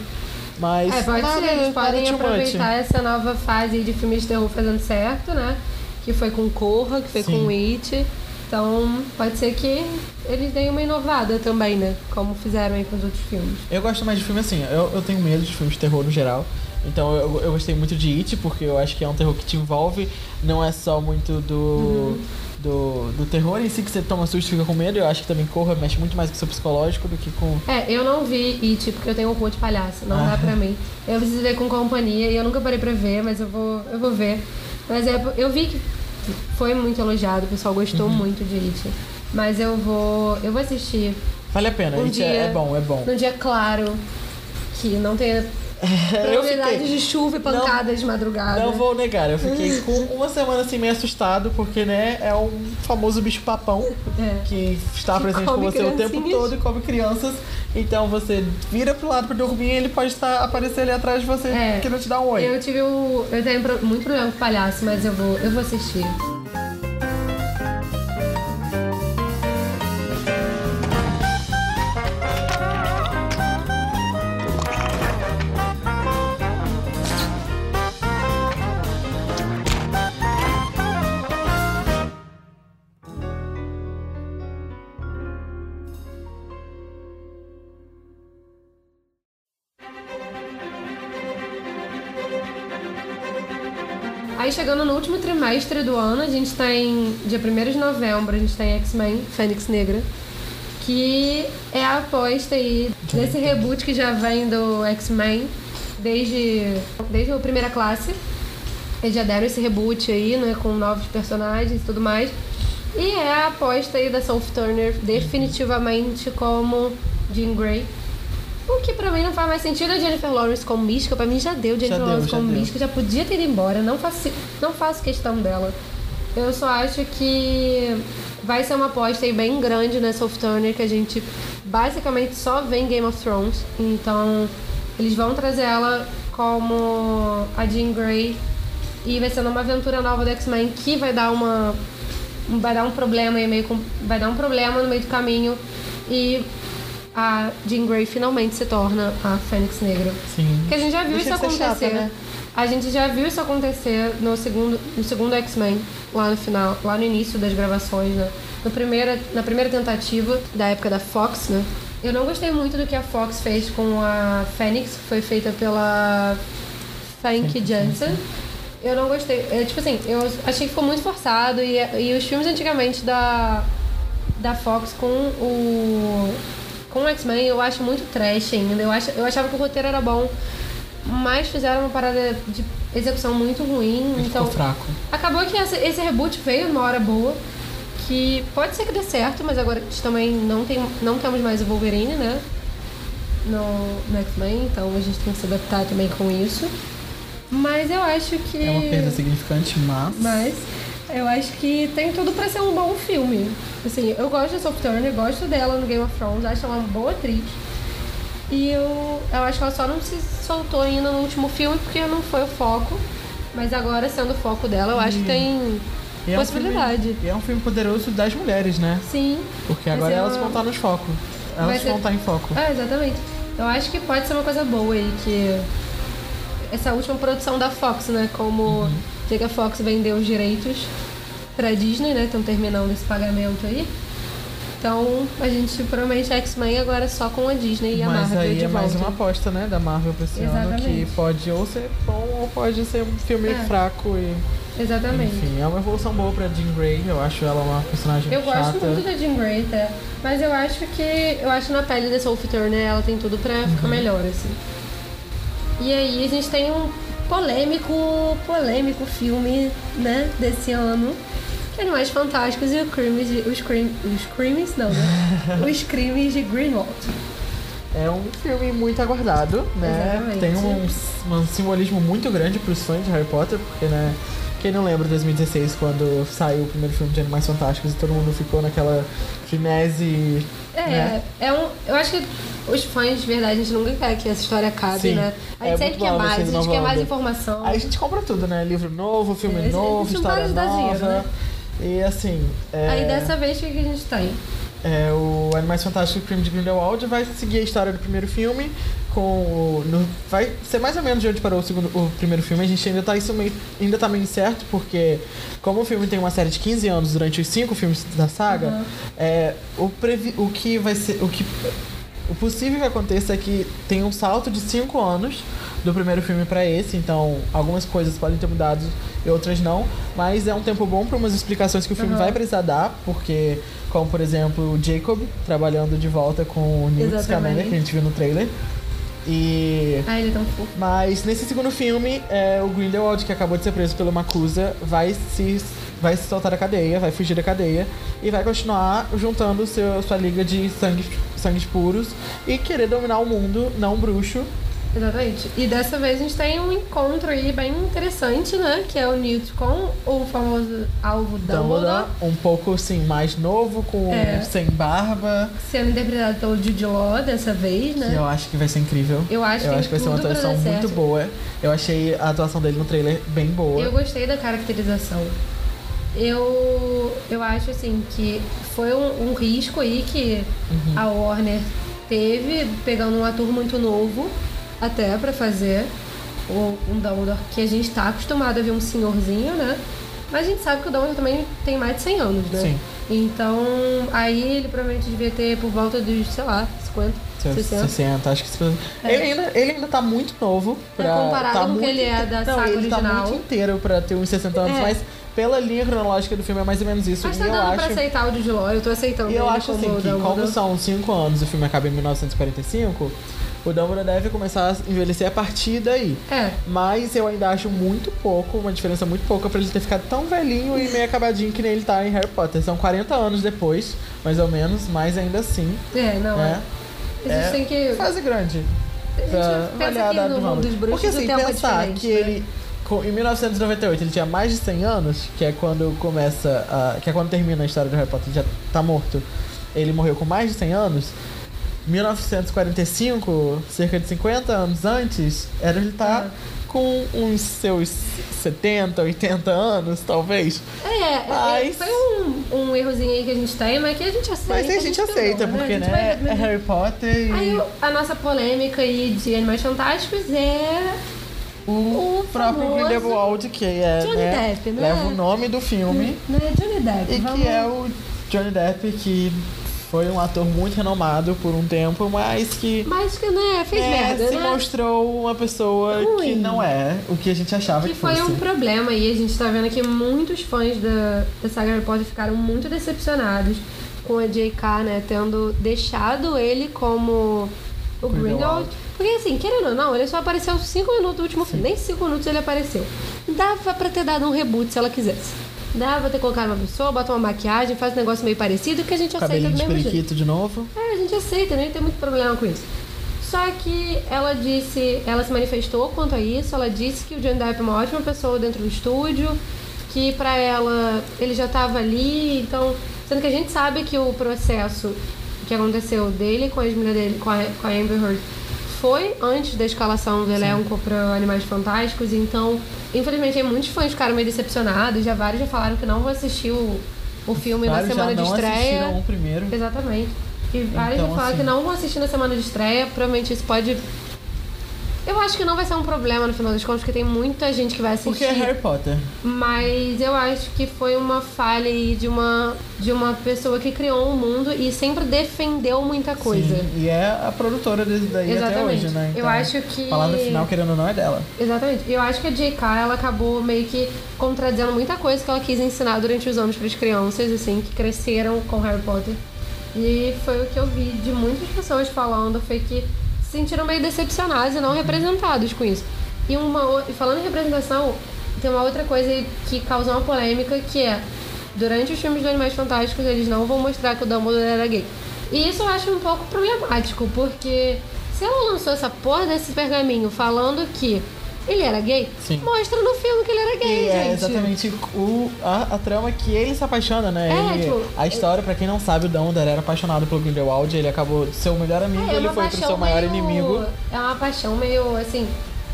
Mas. Uhum. É, pode nada, ser, eles podem too much. aproveitar essa nova fase de filmes de terror fazendo certo, né? Que foi com Corra, que foi Sim. com It. Então, pode ser que eles deem uma inovada também, né? Como fizeram aí com os outros filmes. Eu gosto mais de filme assim, eu, eu tenho medo de filmes de terror no geral. Então eu, eu gostei muito de It, porque eu acho que é um terror que te envolve, não é só muito do. Uhum. Do, do terror em si que você toma susto e fica com medo, eu acho que também Corra mexe muito mais com o seu psicológico do que com. É, eu não vi It porque eu tenho horror de palhaço, não Ah. dá pra mim. Eu preciso ver com companhia e eu nunca parei pra ver, mas eu vou, eu vou ver. Mas é, eu vi que foi muito elogiado, o pessoal gostou Uhum. muito de It. Mas eu vou. Eu vou assistir Vale a pena, Um gente, é- dia. é bom, é bom. num dia claro, que não tenha probabilidade fiquei- de chuva e pancadas de madrugada. Não vou negar, eu fiquei com uma semana assim meio assustado, porque, né, é um famoso bicho papão É. que está Que presente com você o tempo todo e come crianças. Então você vira pro lado pra dormir e ele pode estar aparecer ali atrás de você É. querendo te dar um oi. Eu tive o. Eu tenho muito problema com palhaço, mas eu vou, eu vou assistir. Trimestre do ano, a gente tem. Dia 1 de novembro, a gente tem X-Men, Fênix Negra. Que é a aposta aí desse reboot que já vem do X-Men desde, desde a primeira classe. Eles já deram esse reboot aí, né? Com novos personagens e tudo mais. E é a aposta aí da Sophie Turner definitivamente como Jean Grey. O que pra mim não faz mais sentido a Jennifer Lawrence como mística. Pra mim já deu Jennifer deu, Lawrence já como deu. mística. Já podia ter ido embora. Não faço, não faço questão dela. Eu só acho que vai ser uma aposta aí bem grande na Sophie Turner, que a gente basicamente só vê em Game of Thrones. Então, eles vão trazer ela como a Jean Grey e vai ser numa aventura nova do X-Men que vai dar uma vai dar um problema aí meio vai dar um problema no meio do caminho e a Jean Grey finalmente se torna a Fênix Negra. Sim. Porque a gente já viu Deixa isso acontecer. chata, né? A gente já viu isso acontecer no segundo, no segundo X-Men, lá no final, lá no início das gravações, né? No primeira, na primeira tentativa da época da Fox, né? Eu não gostei muito do que a Fox fez com a Fênix, que foi feita pela Fank Jansen. Eu não gostei. É, tipo assim, eu achei que ficou muito forçado e, e os filmes antigamente da, da Fox com o com o X-Men eu acho muito trash ainda. Eu, acho, eu achava que o roteiro era bom, mas fizeram uma parada de execução muito ruim. Ele então, fraco. acabou que essa- esse reboot veio numa hora boa. Que pode ser que dê certo, mas agora a gente também não, tem, não temos mais o Wolverine, né? No, no X-Men, então a gente tem que se adaptar também com isso. Mas eu acho que. É uma perda significante, mas. Mas eu acho que tem tudo pra ser um bom filme. Assim, eu gosto da Sophie Turner, gosto dela no Game of Thrones, acho ela uma boa atriz. E eu, eu acho que ela só não se soltou ainda no último filme porque não foi o foco. Mas agora, sendo o foco dela, eu acho que tem E é um possibilidade. filme- E é um filme poderoso das mulheres, né? Sim. Porque agora ser elas vão estar nos focos. Elas ser- vão estar em foco. Ah, exatamente. Eu acho que pode ser uma coisa boa aí, que essa última produção da Fox, né? Como Uhum. Sei que a Fox vendeu os direitos pra Disney, né? Estão terminando esse pagamento aí. Então, a gente promete X-Men agora só com a Disney e a Mas Marvel aí de é mais uma aposta, né, da Marvel pra esse ano, que Exatamente. pode ou ser bom ou pode ser um filme É. fraco e. Exatamente. Enfim, é uma evolução boa pra Jean Grey. Eu acho ela uma personagem Eu chata. gosto muito da Jean Grey, até. Mas eu acho que. Eu acho na pele da Sophie Turner ela tem tudo pra Uhum. ficar melhor, assim. E aí a gente tem um polêmico, polêmico filme, né, desse ano. Que é Animais Fantásticos e o crimes de, os, crim, os crimes, não, né? os crimes de Greenwald. É um filme muito aguardado, né? Exatamente. Tem um, um simbolismo muito grande pros fãs de Harry Potter, porque, né? Quem não lembra de 2016, quando saiu o primeiro filme de Animais Fantásticos e todo mundo ficou naquela frenesi. É, né? é um. Eu acho que os fãs de verdade, a gente nunca quer que essa história acabe, Sim. né? A gente É sempre muito quer bom, mais, a gente quer mais informação. Aí a gente compra tudo, né? Livro novo, filme É, novo, história nova. dinheiro, né? E assim. É, Aí dessa vez, o que a gente tem? É, o Animais Fantásticos Crime de Grindelwald vai seguir a história do primeiro filme. Com o, no- vai ser mais ou menos de onde parou o, segundo, o primeiro filme. A gente ainda tá, isso meio, ainda tá meio incerto, porque como o filme tem uma série de 15 anos durante os cinco filmes da saga, Uhum. é, o, previ, o que vai ser. O que o possível que aconteça é que tem um salto de 5 anos do primeiro filme pra esse, então algumas coisas podem ter mudado e outras não, mas é um tempo bom para umas explicações que o filme Uhum. vai precisar dar, porque como por exemplo o Jacob trabalhando de volta com o Newt. Scamander que a gente viu no trailer. E Ah, ele é tão fofo. mas nesse segundo filme, é, o Grindelwald, que acabou de ser preso pela Macusa, vai se vai se soltar da cadeia, vai fugir da cadeia e vai continuar juntando seu, sua liga de sangue, sangues puros e querer dominar o mundo, não bruxo. Exatamente. E dessa vez a gente tem um encontro aí bem interessante, né? Que é o Newt com o famoso alvo Dumbledore, um pouco assim, mais novo, com É. sem barba, sendo interpretado pelo Jude Law dessa vez, né? que eu acho que vai ser incrível. Eu acho eu que acho que vai ser uma atuação muito boa. Eu achei a atuação dele no trailer bem boa. Eu gostei da caracterização. Eu, eu acho assim que foi um, um risco aí que Uhum. a Warner teve, pegando um ator muito novo até pra fazer o, um Dumbledore que a gente tá acostumado a ver um senhorzinho, né? Mas a gente sabe que o Dumbledore também tem mais de 100 anos, né? Sim. Então, aí ele provavelmente devia ter por volta dos, sei lá, 50, 60. 60, acho que se ele, ainda, ele ainda tá muito novo pra. É, comparado tá com o que ele é da Não, saga ele tá original. muito inteiro pra ter uns 60 anos, É. mas pela linha cronológica do filme é mais ou menos isso. Mas tá eu dando acho. pra aceitar o Jude Law, eu tô aceitando E eu ele acho assim que, como são 5 anos e o filme acaba em 1945, o Dumbledore deve começar a envelhecer a partir daí. É, Mas eu ainda acho muito pouco, uma diferença muito pouca pra ele ter ficado tão velhinho e meio acabadinho que nem ele tá em Harry Potter. São 40 anos depois, mais ou menos, mas ainda assim, é, não, né? é. A gente É tem que... fase grande. A gente Pra avaliar a que idade no do mundo Dumbledore. dos bruxos Porque assim, é pensar que né? ele. Em 1998 ele tinha mais de 100 anos, que é quando começa a, que é quando termina a história do Harry Potter, ele já tá morto. Ele morreu com mais de 100 anos. 1945, cerca de 50 anos antes, era ele tá com uns seus 70, 80 anos, talvez. É, é, Mas- foi um, um errozinho aí que a gente tem, mas que a gente aceita. Mas a gente aceita, porque A gente né, vai- é Harry Potter e Aí a nossa polêmica aí de Animais Fantásticos é o, o próprio Grindelwald, que é, Johnny né, Depp, né? leva o nome do filme. né, Johnny Depp. E Vamos- que é o Johnny Depp, que foi um ator muito renomado por um tempo, mas que Mas que, né, fez é, merda, se né? mostrou uma pessoa que Ruim. não é o que a gente achava que, Que foi fosse. um problema e a gente tá vendo que muitos fãs da, da saga Harry Potter ficaram muito decepcionados com a J.K., né, tendo deixado ele como o Grindelwald. Grindelwald. Porque assim, querendo ou não, ele só apareceu 5 minutos no último filme. Nem 5 minutos ele apareceu. Dava pra ter dado um reboot se ela quisesse. Dava pra ter colocado uma pessoa, bota uma maquiagem, faz um negócio meio parecido que a gente aceita do Cabelinho de mesmo jeito. de novo. É, a gente aceita, nem tem muito problema com isso. Só que ela disse, ela se manifestou quanto a isso, ela disse que o Johnny Depp é uma ótima pessoa dentro do estúdio, que pra ela ele já tava ali, então, sendo que a gente sabe que o processo que aconteceu dele com a ex-mulher dele, com a, com a Amber Heard, foi antes da escalação do elenco para Animais Fantásticos, então, infelizmente, muitos fãs ficaram meio decepcionados, já vários já falaram que não vão assistir o, o filme Vários na semana de estreia. o primeiro. Exatamente. E vários Então, já falaram assim- que não vão assistir na semana de estreia. Provavelmente isso pode. Eu acho que não vai ser um problema no final das contas, porque tem muita gente que vai assistir. Porque é Harry Potter. Mas eu acho que foi uma falha aí de uma, de uma pessoa que criou um mundo e sempre defendeu muita coisa. Sim, e é a produtora desse daí até Exatamente. hoje, né? Eu acho que- A palavra final, querendo ou não, é dela. Exatamente. Eu acho que a J.K. ela acabou meio que contradizendo muita coisa que ela quis ensinar durante os anos para as crianças, assim, que cresceram com Harry Potter. E foi o que eu vi de muitas pessoas falando, foi que se sentiram meio decepcionados e não representados com isso. E uma falando em representação, tem uma outra coisa que causou uma polêmica que é durante os filmes dos Animais Fantásticos eles não vão mostrar que o Dumbledore era gay. E isso eu acho um pouco problemático, porque se ela lançou essa porra desse pergaminho falando que ele era gay, Sim. mostra no filme que ele era gay, E é gente. exatamente o, a, a trama que ele se apaixona, né? É, Ele- tipo, a história, pra quem não sabe, o Dumbledore era apaixonado pelo Grindelwald, ele acabou de ser o melhor amigo, É, ele uma foi pro seu maior meio- inimigo. É uma paixão meio assim,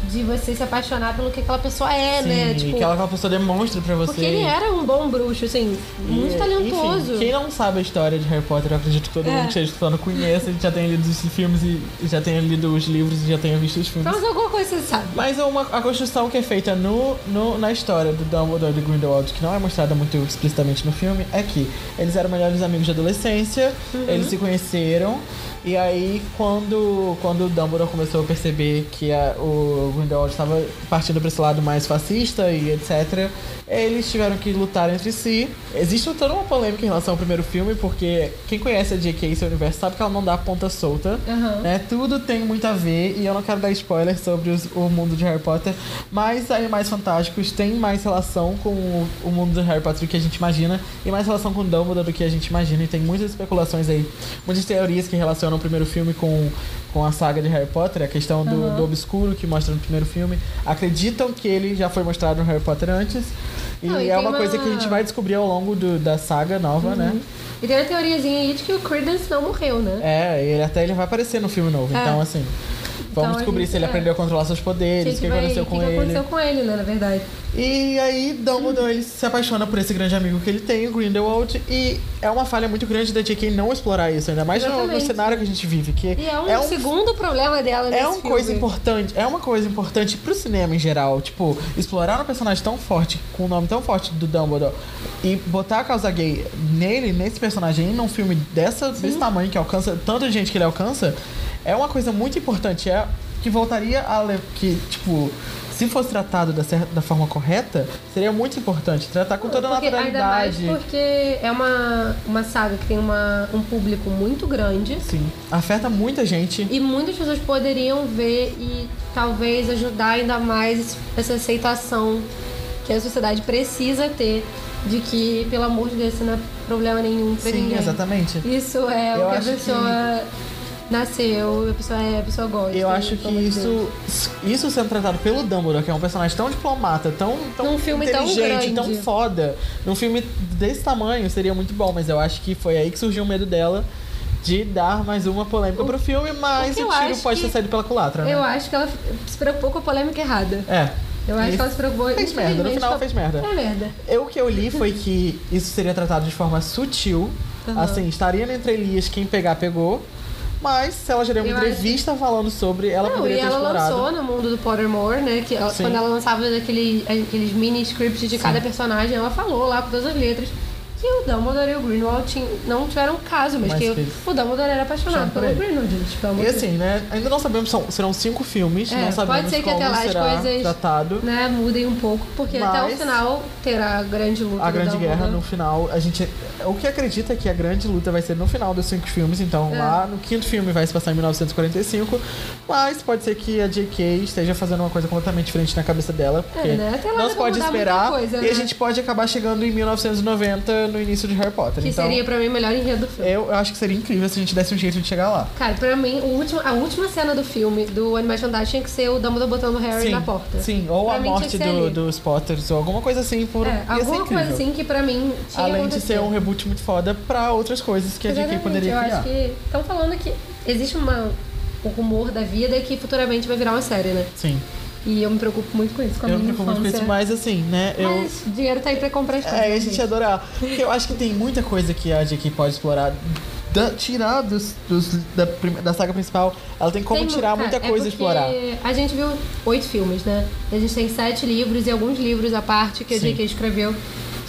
de você se apaixonar pelo que aquela pessoa é, Sim, né? e Tipo, que aquela pessoa demonstra pra você. porque ele era um bom bruxo, assim, muito E, talentoso. Enfim, quem não sabe a história de Harry Potter, eu acredito que todo É. mundo que esteja escutando conheça, ele já tenha lido os filmes e e já tenha lido os livros e já tenha visto os filmes. Mas alguma coisa você sabe. Mas é uma, a construção que é feita no, no- na história do Dumbledore e do Grindelwald, que não é mostrada muito explicitamente no filme, é que eles eram melhores amigos de adolescência, Uhum. eles se conheceram E aí, quando, quando o Dumbledore começou a perceber que a- o Grindelwald estava partindo para esse lado mais fascista e etc., eles tiveram que lutar entre si. Existe toda uma polêmica em relação ao primeiro filme, porque quem conhece a J.K. e seu universo sabe que ela não dá ponta solta. Aham. Né? Tudo tem muito a ver, e eu não quero dar spoiler sobre os- o mundo de Harry Potter, mas Animais Fantásticos tem mais relação com o, o mundo de Harry Potter do que a gente imagina, e mais relação com Dumbledore do que a gente imagina, e tem muitas especulações aí, muitas teorias que relacionam o primeiro filme com, com a saga de Harry Potter, a questão do, Aham. do obscuro que mostra no primeiro filme. Acreditam que ele já foi mostrado no Harry Potter antes, e Não, e é tem uma, coisa uma- que a gente vai descobrir ao longo do- da saga nova, né? E tem uma teoriazinha aí de que o Credence não morreu, né? É, ele até ele vai aparecer no filme novo. É. Então, assim, vamos Então, descobrir gente- se ele é. aprendeu a controlar seus poderes, o que, vai- aconteceu com que ele. aconteceu com ele, né, na verdade. E aí, Dumbledore ele se apaixona por esse grande amigo que ele tem, o Grindelwald, e é uma falha muito grande da J.K. não explorar isso, ainda mais no, no cenário que a gente vive, que E é um, segundo problema dela é nesse uma filme. coisa importante, é uma coisa importante pro cinema em geral, tipo, explorar um personagem tão forte, com um nome tão forte do Dumbledore, e botar a causa gay nele, nesse personagem, num filme dessa, desse tamanho que alcança tanta gente que ele alcança, é uma coisa muito importante, é que voltaria a que, tipo, se fosse tratado da, da forma correta, seria muito importante tratar com toda a Porque, ainda mais naturalidade. porque é uma, uma saga que tem uma, um público muito grande. Sim, afeta muita gente. E muitas pessoas poderiam ver e talvez ajudar ainda mais essa aceitação que a sociedade precisa ter de que, pelo amor de Deus, isso não é problema nenhum pra Sim, ninguém. exatamente. Isso é Eu o que a acho que- pessoa nasceu, a pessoa é, a pessoa gosta. Eu acho que Deus. isso, isso sendo tratado pelo Dumbledore, que é um personagem tão diplomata, tão, tão Num filme tão inteligente, tão, grande. foda, num filme desse tamanho seria muito bom, mas eu acho que foi aí que surgiu o medo dela de dar mais uma polêmica pro filme, mas o o tiro pode que- ter saído pela culatra, né? Eu acho que ela se preocupou com a polêmica errada. É. Eu acho E que ela se preocupou. Fez merda, no final fez merda. É merda. Eu, o que eu li foi que isso seria tratado de forma sutil. Aham. Assim, estaria na entrelinhas quem pegar, pegou. Mas se ela já deu uma Eu acho- entrevista falando sobre, ela Não, e poderia ter ela explorado. lançou no mundo do Pottermore, né? Que ela- Sim. quando ela lançava aquele, aqueles mini scripts de cada personagem, ela falou lá com todas as letras que o Dumbledore e o Grindelwald tinham- não tiveram caso, mas, Mas que que o Dumbledore era apaixonado pelo ele. Grindelwald, gente. Pelo amor E assim, né? Ainda não sabemos, são, serão cinco filmes, É, não pode sabemos ser que até lá as coisas- tratado. né, mudem um pouco, porque até o final terá a grande luta. A grande guerra no final, a gente. O que acredita é que a grande luta vai ser no final dos cinco filmes, então É. lá no quinto filme vai se passar em 1945, mas pode ser que a J.K. esteja fazendo uma coisa completamente diferente na cabeça dela, porque É, né? Até lá não se pode esperar coisa, e né? a gente pode acabar chegando em 1990 no início de Harry Potter. Que então, seria pra mim o melhor enredo do filme. eu, eu acho que seria incrível se a gente desse um jeito de chegar lá. Cara, pra mim, o último, a última cena do filme do Animais Fantásticos tinha que ser o Dumbledore botando o Harry Sim, na porta. sim, ou Pra a morte do, dos Potters, ou alguma coisa assim, por É, alguma coisa assim que pra mim tinha Além que de ser um reboot muito foda pra outras coisas que a J.K. Exatamente, poderia eu criar. acho que estão falando que existe uma, um rumor da vida que futuramente vai virar uma série, né? Sim. E eu me preocupo muito com isso, com a Eu me minha preocupo muito com infância. isso, mas assim, né? Eu, Mas dinheiro tá aí pra comprar as coisas. É, a né, gente ia adorar. Porque eu acho que tem muita coisa que a JK pode explorar. Da, tirar dos, dos- da, da saga principal, ela tem como Tem tirar cara, muita é coisa e porque explorar. A gente viu oito filmes, né? A gente tem sete livros e alguns livros à parte que a Sim. J.K. escreveu.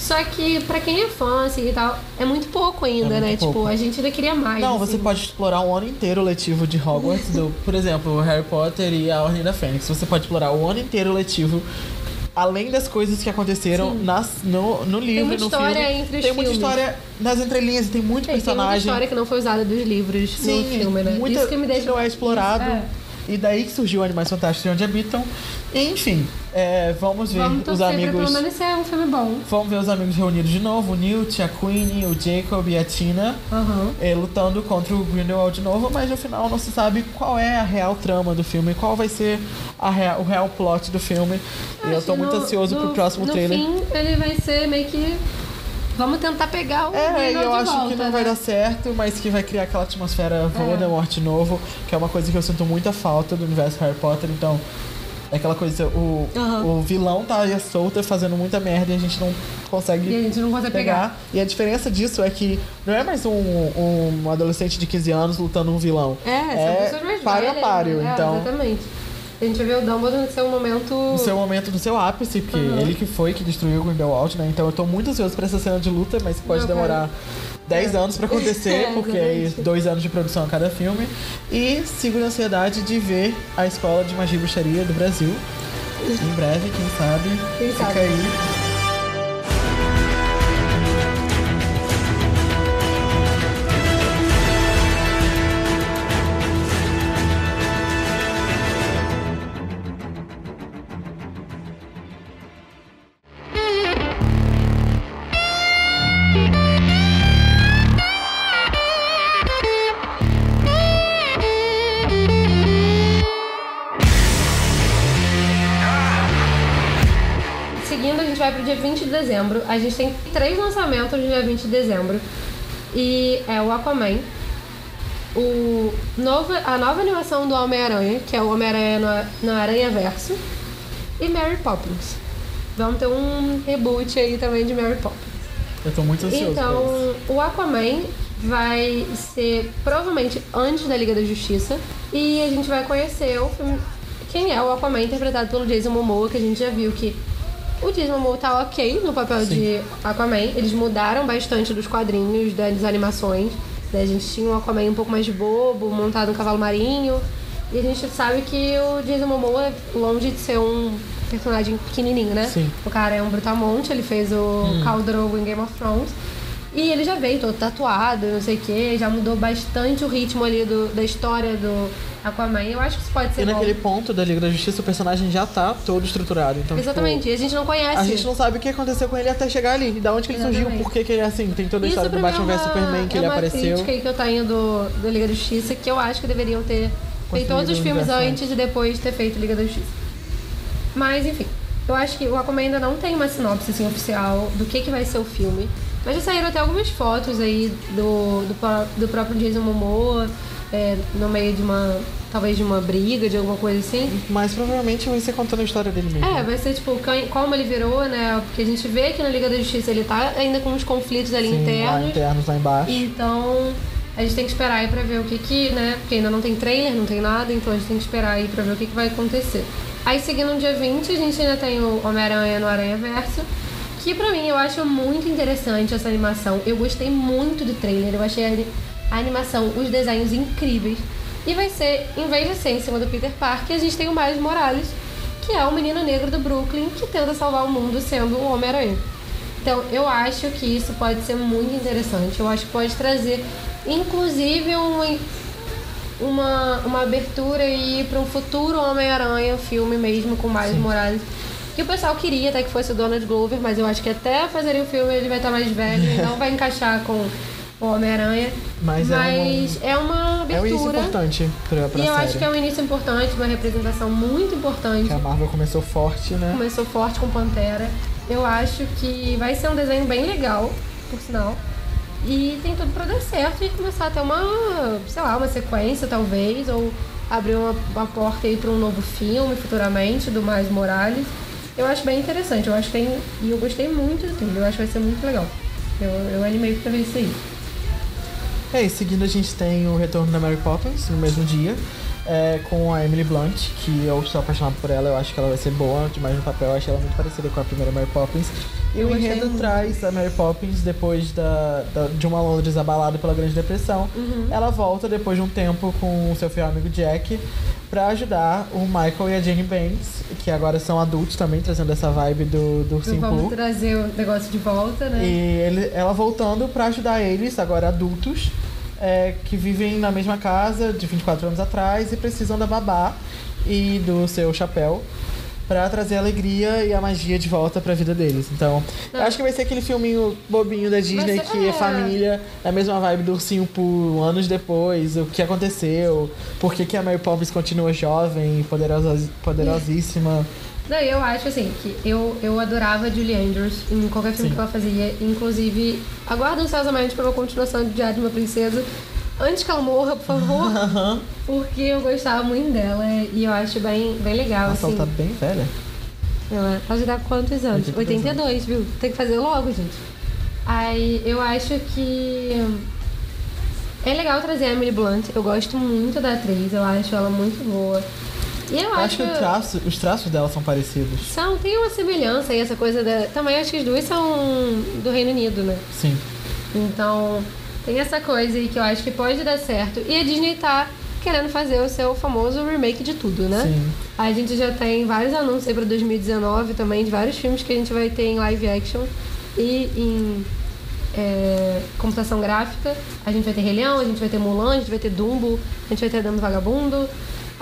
Só que pra quem é fã, assim, e tal, é muito pouco ainda, É muito né? pouco. Tipo, a gente ainda queria mais. Não, assim. você pode explorar um ano inteiro letivo de Hogwarts, do, por exemplo, Harry Potter e a Ordem da Fênix. Você pode explorar o ano inteiro letivo. Além das coisas que aconteceram nas, no, no livro, muita no história filme. entre os tem muita filmes. história nas entrelinhas, e tem muito Tem, tem muita personagem. história que não foi usada dos livros Sim, no filme, né? muita Isso que me deixa... não é explorado. É. E daí que surgiu Animais Fantásticos e Onde Habitam. Enfim, é, vamos ver Vamos os torcer pra amigos. pelo menos ser um filme bom. Vamos ver os amigos reunidos de novo, o Newt, a Queenie, o Jacob e a Tina. Aham. eh, lutando contra o Grindelwald de novo, mas no final não se sabe qual é a real trama do filme, qual vai ser o real plot do filme. e eu Acho tô muito no- ansioso no- pro próximo no trailer. fim, ele vai ser meio que... Vamos tentar pegar o É, eu acho volta, que não né? vai dar certo, mas que vai criar aquela atmosfera Voldemort novo, que é uma coisa que eu sinto muita falta do universo Harry Potter, então. É aquela coisa, o, Aham. o vilão tá aí à solta fazendo muita merda e a gente não consegue E a gente não consegue pegar. pegar. E a diferença disso é que não é mais um, um adolescente de 15 anos lutando um vilão. É, são pessoas mais páreo a velhas, páreo. né? É, então, exatamente. A gente vai ver o Dumbledore no seu momento... no seu momento, no seu ápice, porque Uhum. ele que foi que destruiu o Grindelwald, né? Então eu tô muito ansioso pra essa cena de luta, mas pode Não, demorar 10 anos pra acontecer, É, porque exatamente. dois anos de produção a cada filme. E sigo na ansiedade de ver a Escola de Magia e Bruxaria do Brasil. Em breve, quem sabe. Quem Fica sabe. aí. Dezembro. A gente tem três lançamentos no dia 20 de dezembro. E é o Aquaman, o novo, a nova animação do Homem-Aranha, que é o Homem-Aranha no, no Aranha Verso, e Mary Poppins. Vamos ter um reboot aí também de Mary Poppins. Eu tô muito ansioso. Então, o Aquaman vai ser provavelmente antes da Liga da Justiça. E a gente vai conhecer o filme. Quem é o Aquaman interpretado pelo Jason Momoa, que a gente já viu que o Momoa tá ok no papel de Aquaman. Eles mudaram bastante dos quadrinhos, das animações. né? A gente tinha um Aquaman um pouco mais bobo, montado no cavalo marinho. E a gente sabe que o Jason Momoa, longe de ser um personagem pequenininho, né? Sim. O cara é um brutamonte, ele fez o Drogo em Game of Thrones. E ele já veio todo tatuado, não sei o que, já mudou bastante o ritmo ali do, da história do Aquaman. Eu acho que isso pode ser E bom. naquele ponto da Liga da Justiça, o personagem já tá todo estruturado. Então, Exatamente, e a gente não conhece. Tipo, a gente não sabe o que aconteceu com ele até chegar ali. Da onde que ele surgiu, Exatamente. por que que ele é assim. Tem toda a Isso história do Batman é vs Superman que é ele uma apareceu. crítica aí que eu tenho do, do Liga da Justiça, que eu acho que deveriam ter feito todos os filmes antes e depois ter feito Liga da Justiça. Mas, enfim, eu acho que o Aquaman ainda não tem uma sinopse assim, oficial do que, que vai ser o filme. Mas já saíram até algumas fotos aí do, do, do próprio Jason Momoa, é, no meio de uma. talvez de uma briga, de alguma coisa assim. Mas provavelmente vai ser contando a história dele mesmo. É, vai ser tipo como ele virou, né? Porque a gente vê que na Liga da Justiça ele tá ainda com uns conflitos ali Sim, lá internos. internos lá embaixo. Então, a gente tem que esperar aí pra ver o que que, né? Porque ainda não tem trailer, não tem nada, então a gente tem que esperar aí pra ver o que que vai acontecer. Aí, seguindo no dia 20, a gente ainda tem o Homem-Aranha no Aranha Verso, que pra mim eu acho muito interessante essa animação. Eu gostei muito do trailer, eu achei a ani- a animação, os desenhos incríveis. E vai ser, em vez de ser em cima do Peter Parker, a gente tem o Miles Morales, que é o menino negro do Brooklyn que tenta salvar o mundo sendo o Homem-Aranha. Então, eu acho que isso pode ser muito interessante. Eu acho que pode trazer, inclusive, um, uma, uma abertura aí para um futuro Homem-Aranha, filme mesmo, com Miles Morales. Que o pessoal queria até que fosse o Donald Glover, mas eu acho que até fazerem o filme ele vai estar mais velho e não vai encaixar com o Homem-Aranha. Mas é Mas é uma É um início abertura. importante pra, pra e eu série. acho que é um início importante, uma representação muito importante Que a Marvel começou forte, né? começou forte com Pantera. Eu acho que vai ser um desenho bem legal, por sinal. E tem tudo pra dar certo e começar a ter uma, sei lá, uma sequência talvez, ou abrir uma, uma porta aí pra um novo filme futuramente do Miles Morales. Eu acho bem interessante, eu acho que tem. E eu gostei muito do trailer, eu acho que vai ser muito legal. Eu, eu animei pra ver isso aí. É, e seguindo a gente tem o retorno da Mary Poppins no mesmo dia. É, com a Emily Blunt, que eu estou apaixonado por ela, eu acho que ela vai ser boa demais no papel, eu acho ela muito parecida com a primeira Mary Poppins. E Eu o enredo muito. traz a Mary Poppins depois da, da- de uma Londres abalada pela Grande Depressão. Uhum. Ela volta depois de um tempo com o seu fiel amigo Jack pra ajudar o Michael e a Jenny Banks, que agora são adultos também, trazendo essa vibe do, do Então vamos Simple. trazer o negócio de volta, né? E ele- ela voltando pra ajudar eles, agora adultos, é, que vivem na mesma casa de 24 anos atrás e precisam da babá e do seu chapéu pra trazer a alegria e a magia de volta pra vida deles. Então, eu acho que vai ser aquele filminho bobinho da Disney ser- que é é. família, na mesma vibe do ursinho por anos depois, o que aconteceu, por que, que a Mary Poppins continua jovem, poderosa, poderosíssima. Não, eu acho assim, que eu, eu adorava Julie Andrews em qualquer filme Sim. que ela fazia. Inclusive, aguardo ansiosamente pra uma continuação de Diário de uma Princesa. Antes que ela morra, por favor. porque eu gostava muito dela e eu acho bem, bem legal, Nossa, assim. ela tá bem velha. Ela, ela já tá quantos anos? 82 82, viu? Tem que fazer logo, gente. Aí eu acho que é legal trazer a Emily Blunt. Eu gosto muito da atriz, eu acho ela muito boa. E eu, Eu acho que traço- os traços dela são parecidos. são, tem uma semelhança aí, essa coisa da. Também acho que as duas são do Reino Unido, né? Sim. Então, tem essa coisa aí que eu acho que pode dar certo. E a Disney tá querendo fazer o seu famoso remake de tudo, né? Sim. A gente já tem vários anúncios aí pra 2019 também, de vários filmes que a gente vai ter em live action e em é, computação gráfica. A gente vai ter Rei Leão, a gente vai ter Mulan, a gente vai ter Dumbo, a gente vai ter Dando Vagabundo,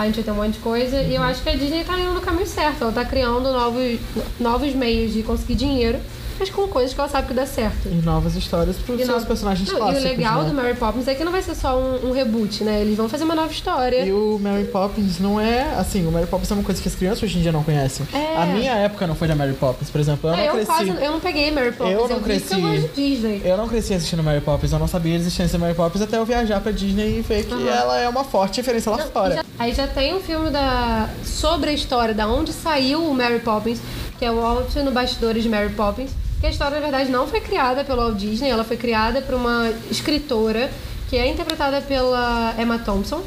a gente vai ter um monte de coisa. E eu acho que a Disney tá indo no caminho certo. Ela tá criando novos, novos meios de conseguir dinheiro, mas com coisas que ela sabe que dá certo. E novas histórias pros E seus no- personagens Não, clássicos. E o legal né? do Mary Poppins é que não vai ser só um, um reboot, né? Eles vão fazer uma nova história. E o Mary Poppins não é assim, o Mary Poppins é uma coisa que as crianças hoje em dia não conhecem. É. A minha época não foi da Mary Poppins, por exemplo. Eu não eu cresci. quase eu não peguei Mary Poppins. Eu não vi cresci. eu. Eu não cresci assistindo Mary Poppins, eu não sabia a existência da Mary Poppins até eu viajar pra Disney e ver que ela é uma forte referência lá Não, fora. já- aí já tem um filme da, sobre a história, da onde saiu o Mary Poppins, que é o Walt no Bastidores de Mary Poppins. Que a história, na verdade, não foi criada pelo Walt Disney, ela foi criada por uma escritora que é interpretada pela Emma Thompson.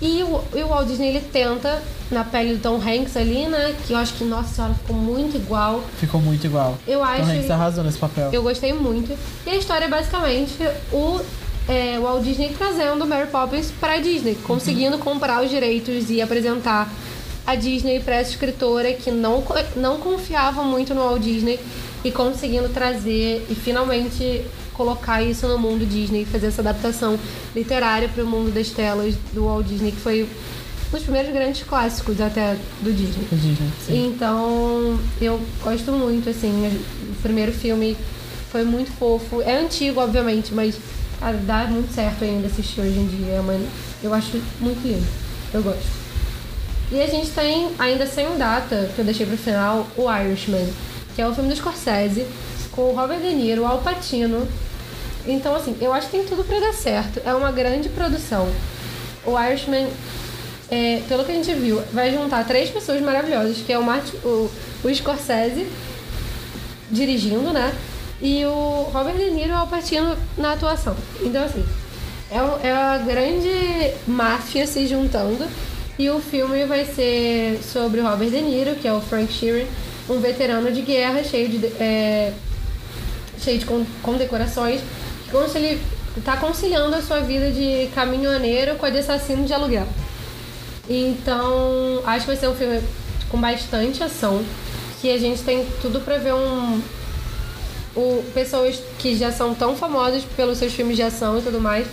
E o, e o Walt Disney, ele tenta, na pele do Tom Hanks ali, né? Que eu acho que, nossa senhora, ficou muito igual. Ficou muito igual. Eu acho- Tom Hanks arrasou nesse papel. Eu gostei muito. E a história é basicamente o, é, o Walt Disney trazendo Mary Poppins para a Disney, conseguindo comprar os direitos e apresentar a Disney para essa escritora que não, não confiava muito no Walt Disney e conseguindo trazer e finalmente colocar isso no mundo Disney, fazer essa adaptação literária para o mundo das telas do Walt Disney, que foi um dos primeiros grandes clássicos até do Disney. Disney. Então, eu gosto muito, assim. O primeiro filme foi muito fofo. É antigo, obviamente, mas cara, dá muito certo ainda assistir hoje em dia. É uma- eu acho muito lindo. Eu gosto. E a gente tem, ainda sem data, que eu deixei pro final, o Irishman, que é o filme do Scorsese, com o Robert De Niro, Al Pacino. Então, assim, eu acho que tem tudo pra dar certo. É uma grande produção. O Irishman é, pelo que a gente viu, vai juntar três pessoas maravilhosas, que é o, Martin, o, o Scorsese dirigindo, né? E o Robert De Niro e o Al Pacino na atuação. Então, assim, é, é a grande máfia se juntando. E o filme vai ser sobre o Robert De Niro, que é o Frank Sheeran, um veterano de guerra cheio de, é, cheio de con- condecorações, que consta ele tá conciliando a sua vida de caminhoneiro com a de assassino de aluguel. Então, acho que vai ser um filme com bastante ação, que a gente tem tudo pra ver um o, pessoas que já são tão famosas pelos seus filmes de ação e tudo mais,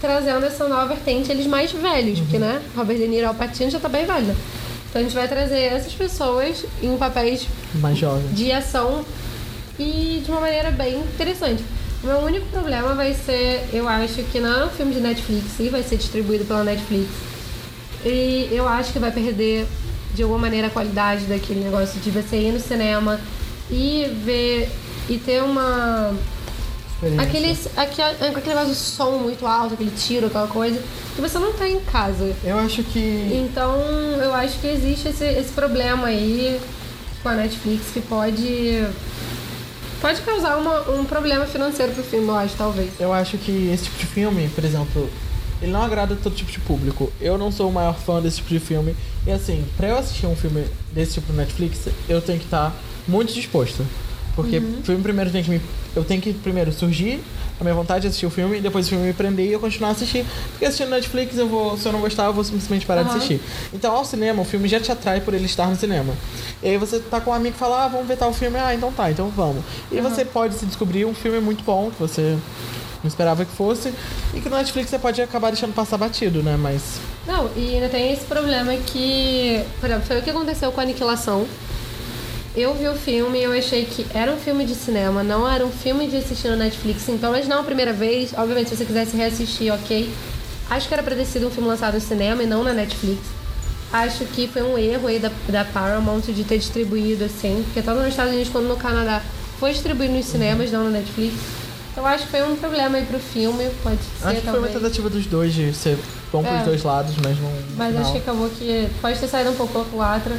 trazendo essa nova vertente, eles mais velhos, porque, né, Robert De Niro e Al Pacino já tá bem velho. né? Então a gente vai trazer essas pessoas em papéis Mais jovem. de ação e de uma maneira bem interessante. O meu único problema vai ser, eu acho que não é um filme de Netflix e vai ser distribuído pela Netflix. E eu acho que vai perder de alguma maneira a qualidade daquele negócio de você ir no cinema e ver e ter uma Experiência. aquele aquele, aquele negócio de som muito alto, aquele tiro, aquela coisa que você não tem em casa. Eu acho que. Então, eu acho que existe esse, esse problema aí com a Netflix que pode. Pode causar uma- um problema financeiro pro filme, eu acho, talvez. Eu acho que esse tipo de filme, por exemplo, ele não agrada todo tipo de público. Eu não sou o maior fã desse tipo de filme. E assim, pra eu assistir um filme desse tipo no Netflix, eu tenho que estar muito disposto. Porque o filme primeiro tem que me. Eu tenho que primeiro surgir a minha vontade de assistir o filme, depois o filme me prender e eu continuar a assistir. Porque assistindo no Netflix, eu vou, se eu não gostar, eu vou simplesmente parar de Aham. assistir. Então, ao cinema, o filme já te atrai por ele estar no cinema. E aí você tá com um amigo e fala, ah, vamos ver tal filme, ah, então tá, então vamos. E você pode se descobrir um filme muito bom, que você não esperava que fosse, e que no Netflix você pode acabar deixando passar batido, né? Mas. Não, e ainda tem esse problema que. Por exemplo, foi o que aconteceu com a Aniquilação. Eu vi o filme e eu achei que era um filme de cinema, não era um filme de assistir no Netflix. Então, mas não a primeira vez. Obviamente, se você quisesse reassistir, ok. Acho que era pra ter sido um filme lançado no cinema e não na Netflix. Acho que foi um erro aí da, da Paramount de ter distribuído assim, porque tanto nos Estados Unidos quanto no Canadá foi distribuído nos cinemas, não na Netflix. Então acho que foi um problema aí pro filme, pode ser Acho que foi uma tentativa dos dois de ser bom É. pros dois lados, mas não. Mas não. acho que acabou que pode ter saído um pouco culatra.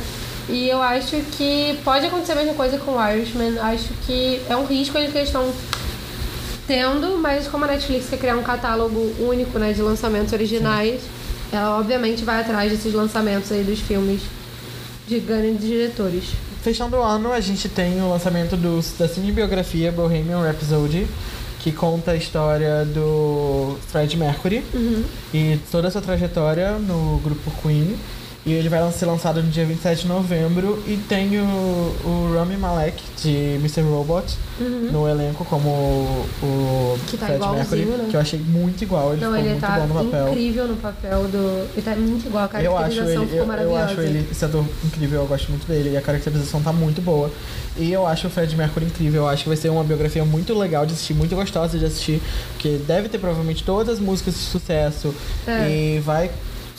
E eu acho que pode acontecer a mesma coisa com o Irishman. Acho que é um risco que eles estão tendo, mas como a Netflix quer criar um catálogo único né, de lançamentos originais, ela obviamente vai atrás desses lançamentos aí dos filmes de grandes diretores. Fechando o ano, a gente tem o lançamento do, da cinebiografia Bohemian Rhapsody, que conta a história do Fred Mercury e toda a sua trajetória no grupo Queen. E ele vai ser lançado no dia 27 de novembro e tem o, o Rami Malek de Mr. Robot no elenco como o, o Que tá Fred Mercury, né? que eu achei muito igual, ele Não, ficou ele muito tá bom no papel. incrível no papel do. Ele tá muito igual, a Eu acho caracterização ele, ficou eu, eu maravilhosa. acho ele esse ator incrível, eu gosto muito dele e a caracterização tá muito boa. E eu acho o Fred Mercury incrível, eu acho que vai ser uma biografia muito legal de assistir, muito gostosa de assistir, porque deve ter provavelmente todas as músicas de sucesso É. e vai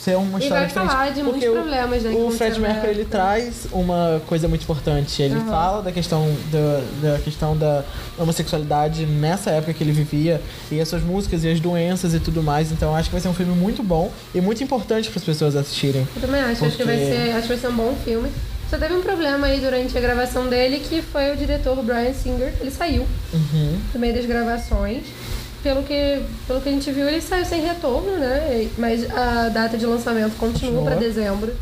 ser uma E história vai diferente. falar de muitos porque o- problemas, né, O Fred Mercury ele traz uma coisa muito importante. Ele Aham. fala da questão da, da questão da homossexualidade nessa época que ele vivia e as suas músicas e as doenças e tudo mais. Então acho que vai ser um filme muito bom e muito importante para as pessoas assistirem. Eu também acho, acho que vai Porque- ser, acho que vai ser um bom filme. Só teve um problema aí durante a gravação dele, que foi o diretor, Brian Singer, ele saiu Uhum. no meio das gravações. Pelo que, pelo que a gente viu, ele saiu sem retorno, né? Mas a data de lançamento continua para dezembro.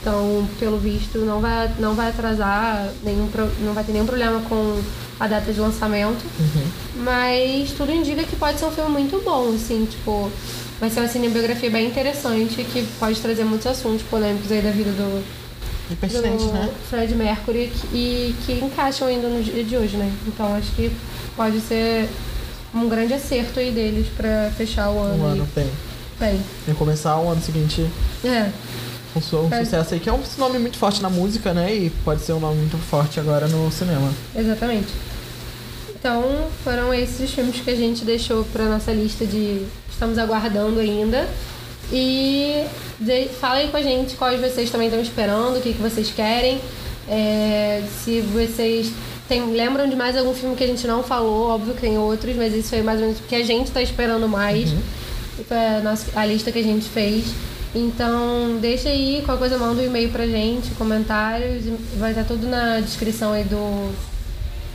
Então, pelo visto, não vai, não vai atrasar, nenhum, não vai ter nenhum problema com a data de lançamento. Mas tudo indica que pode ser um filme muito bom, assim, tipo, vai ser uma cinebiografia bem interessante que pode trazer muitos assuntos polêmicos aí da vida do, do né? Fred Mercury e que encaixam ainda no dia de hoje, né? Então acho que pode ser um grande acerto aí deles pra fechar o ano. Um aí. ano tem. Bem, E começar o ano seguinte é, su- um Faz- sucesso aí, que é um nome muito forte na música, né? E pode ser um nome muito forte agora no cinema. exatamente. Então foram esses os filmes que a gente deixou pra nossa lista de estamos aguardando ainda. E de, falem com a gente quais vocês também estão esperando, o que, que vocês querem. É, se vocês tem, lembram de mais algum filme que a gente não falou, óbvio que tem outros, mas isso foi mais ou menos o que a gente tá esperando mais. Foi a, nossa, a lista que a gente fez. Então, deixa aí, qualquer coisa manda um e-mail pra gente, comentários, vai estar tudo na descrição aí do,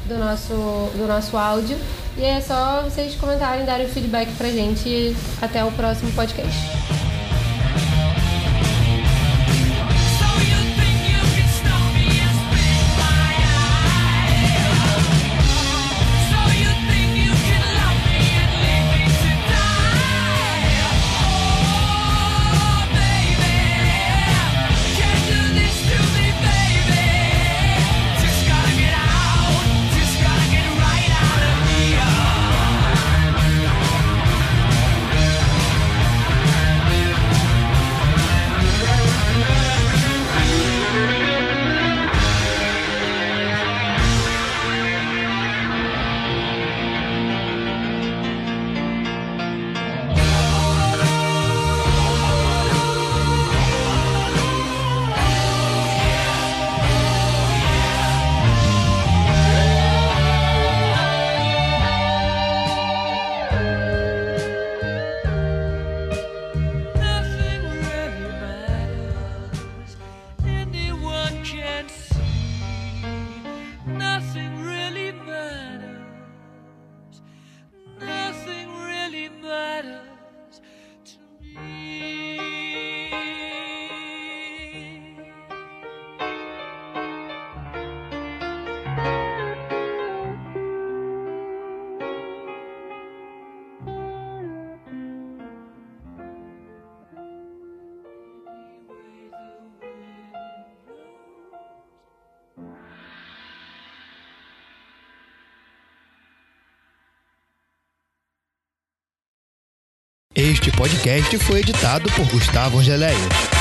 do, nosso, do nosso áudio. E é só vocês comentarem, darem feedback pra gente e até o próximo podcast. Podcast foi editado por Gustavo Angeléia.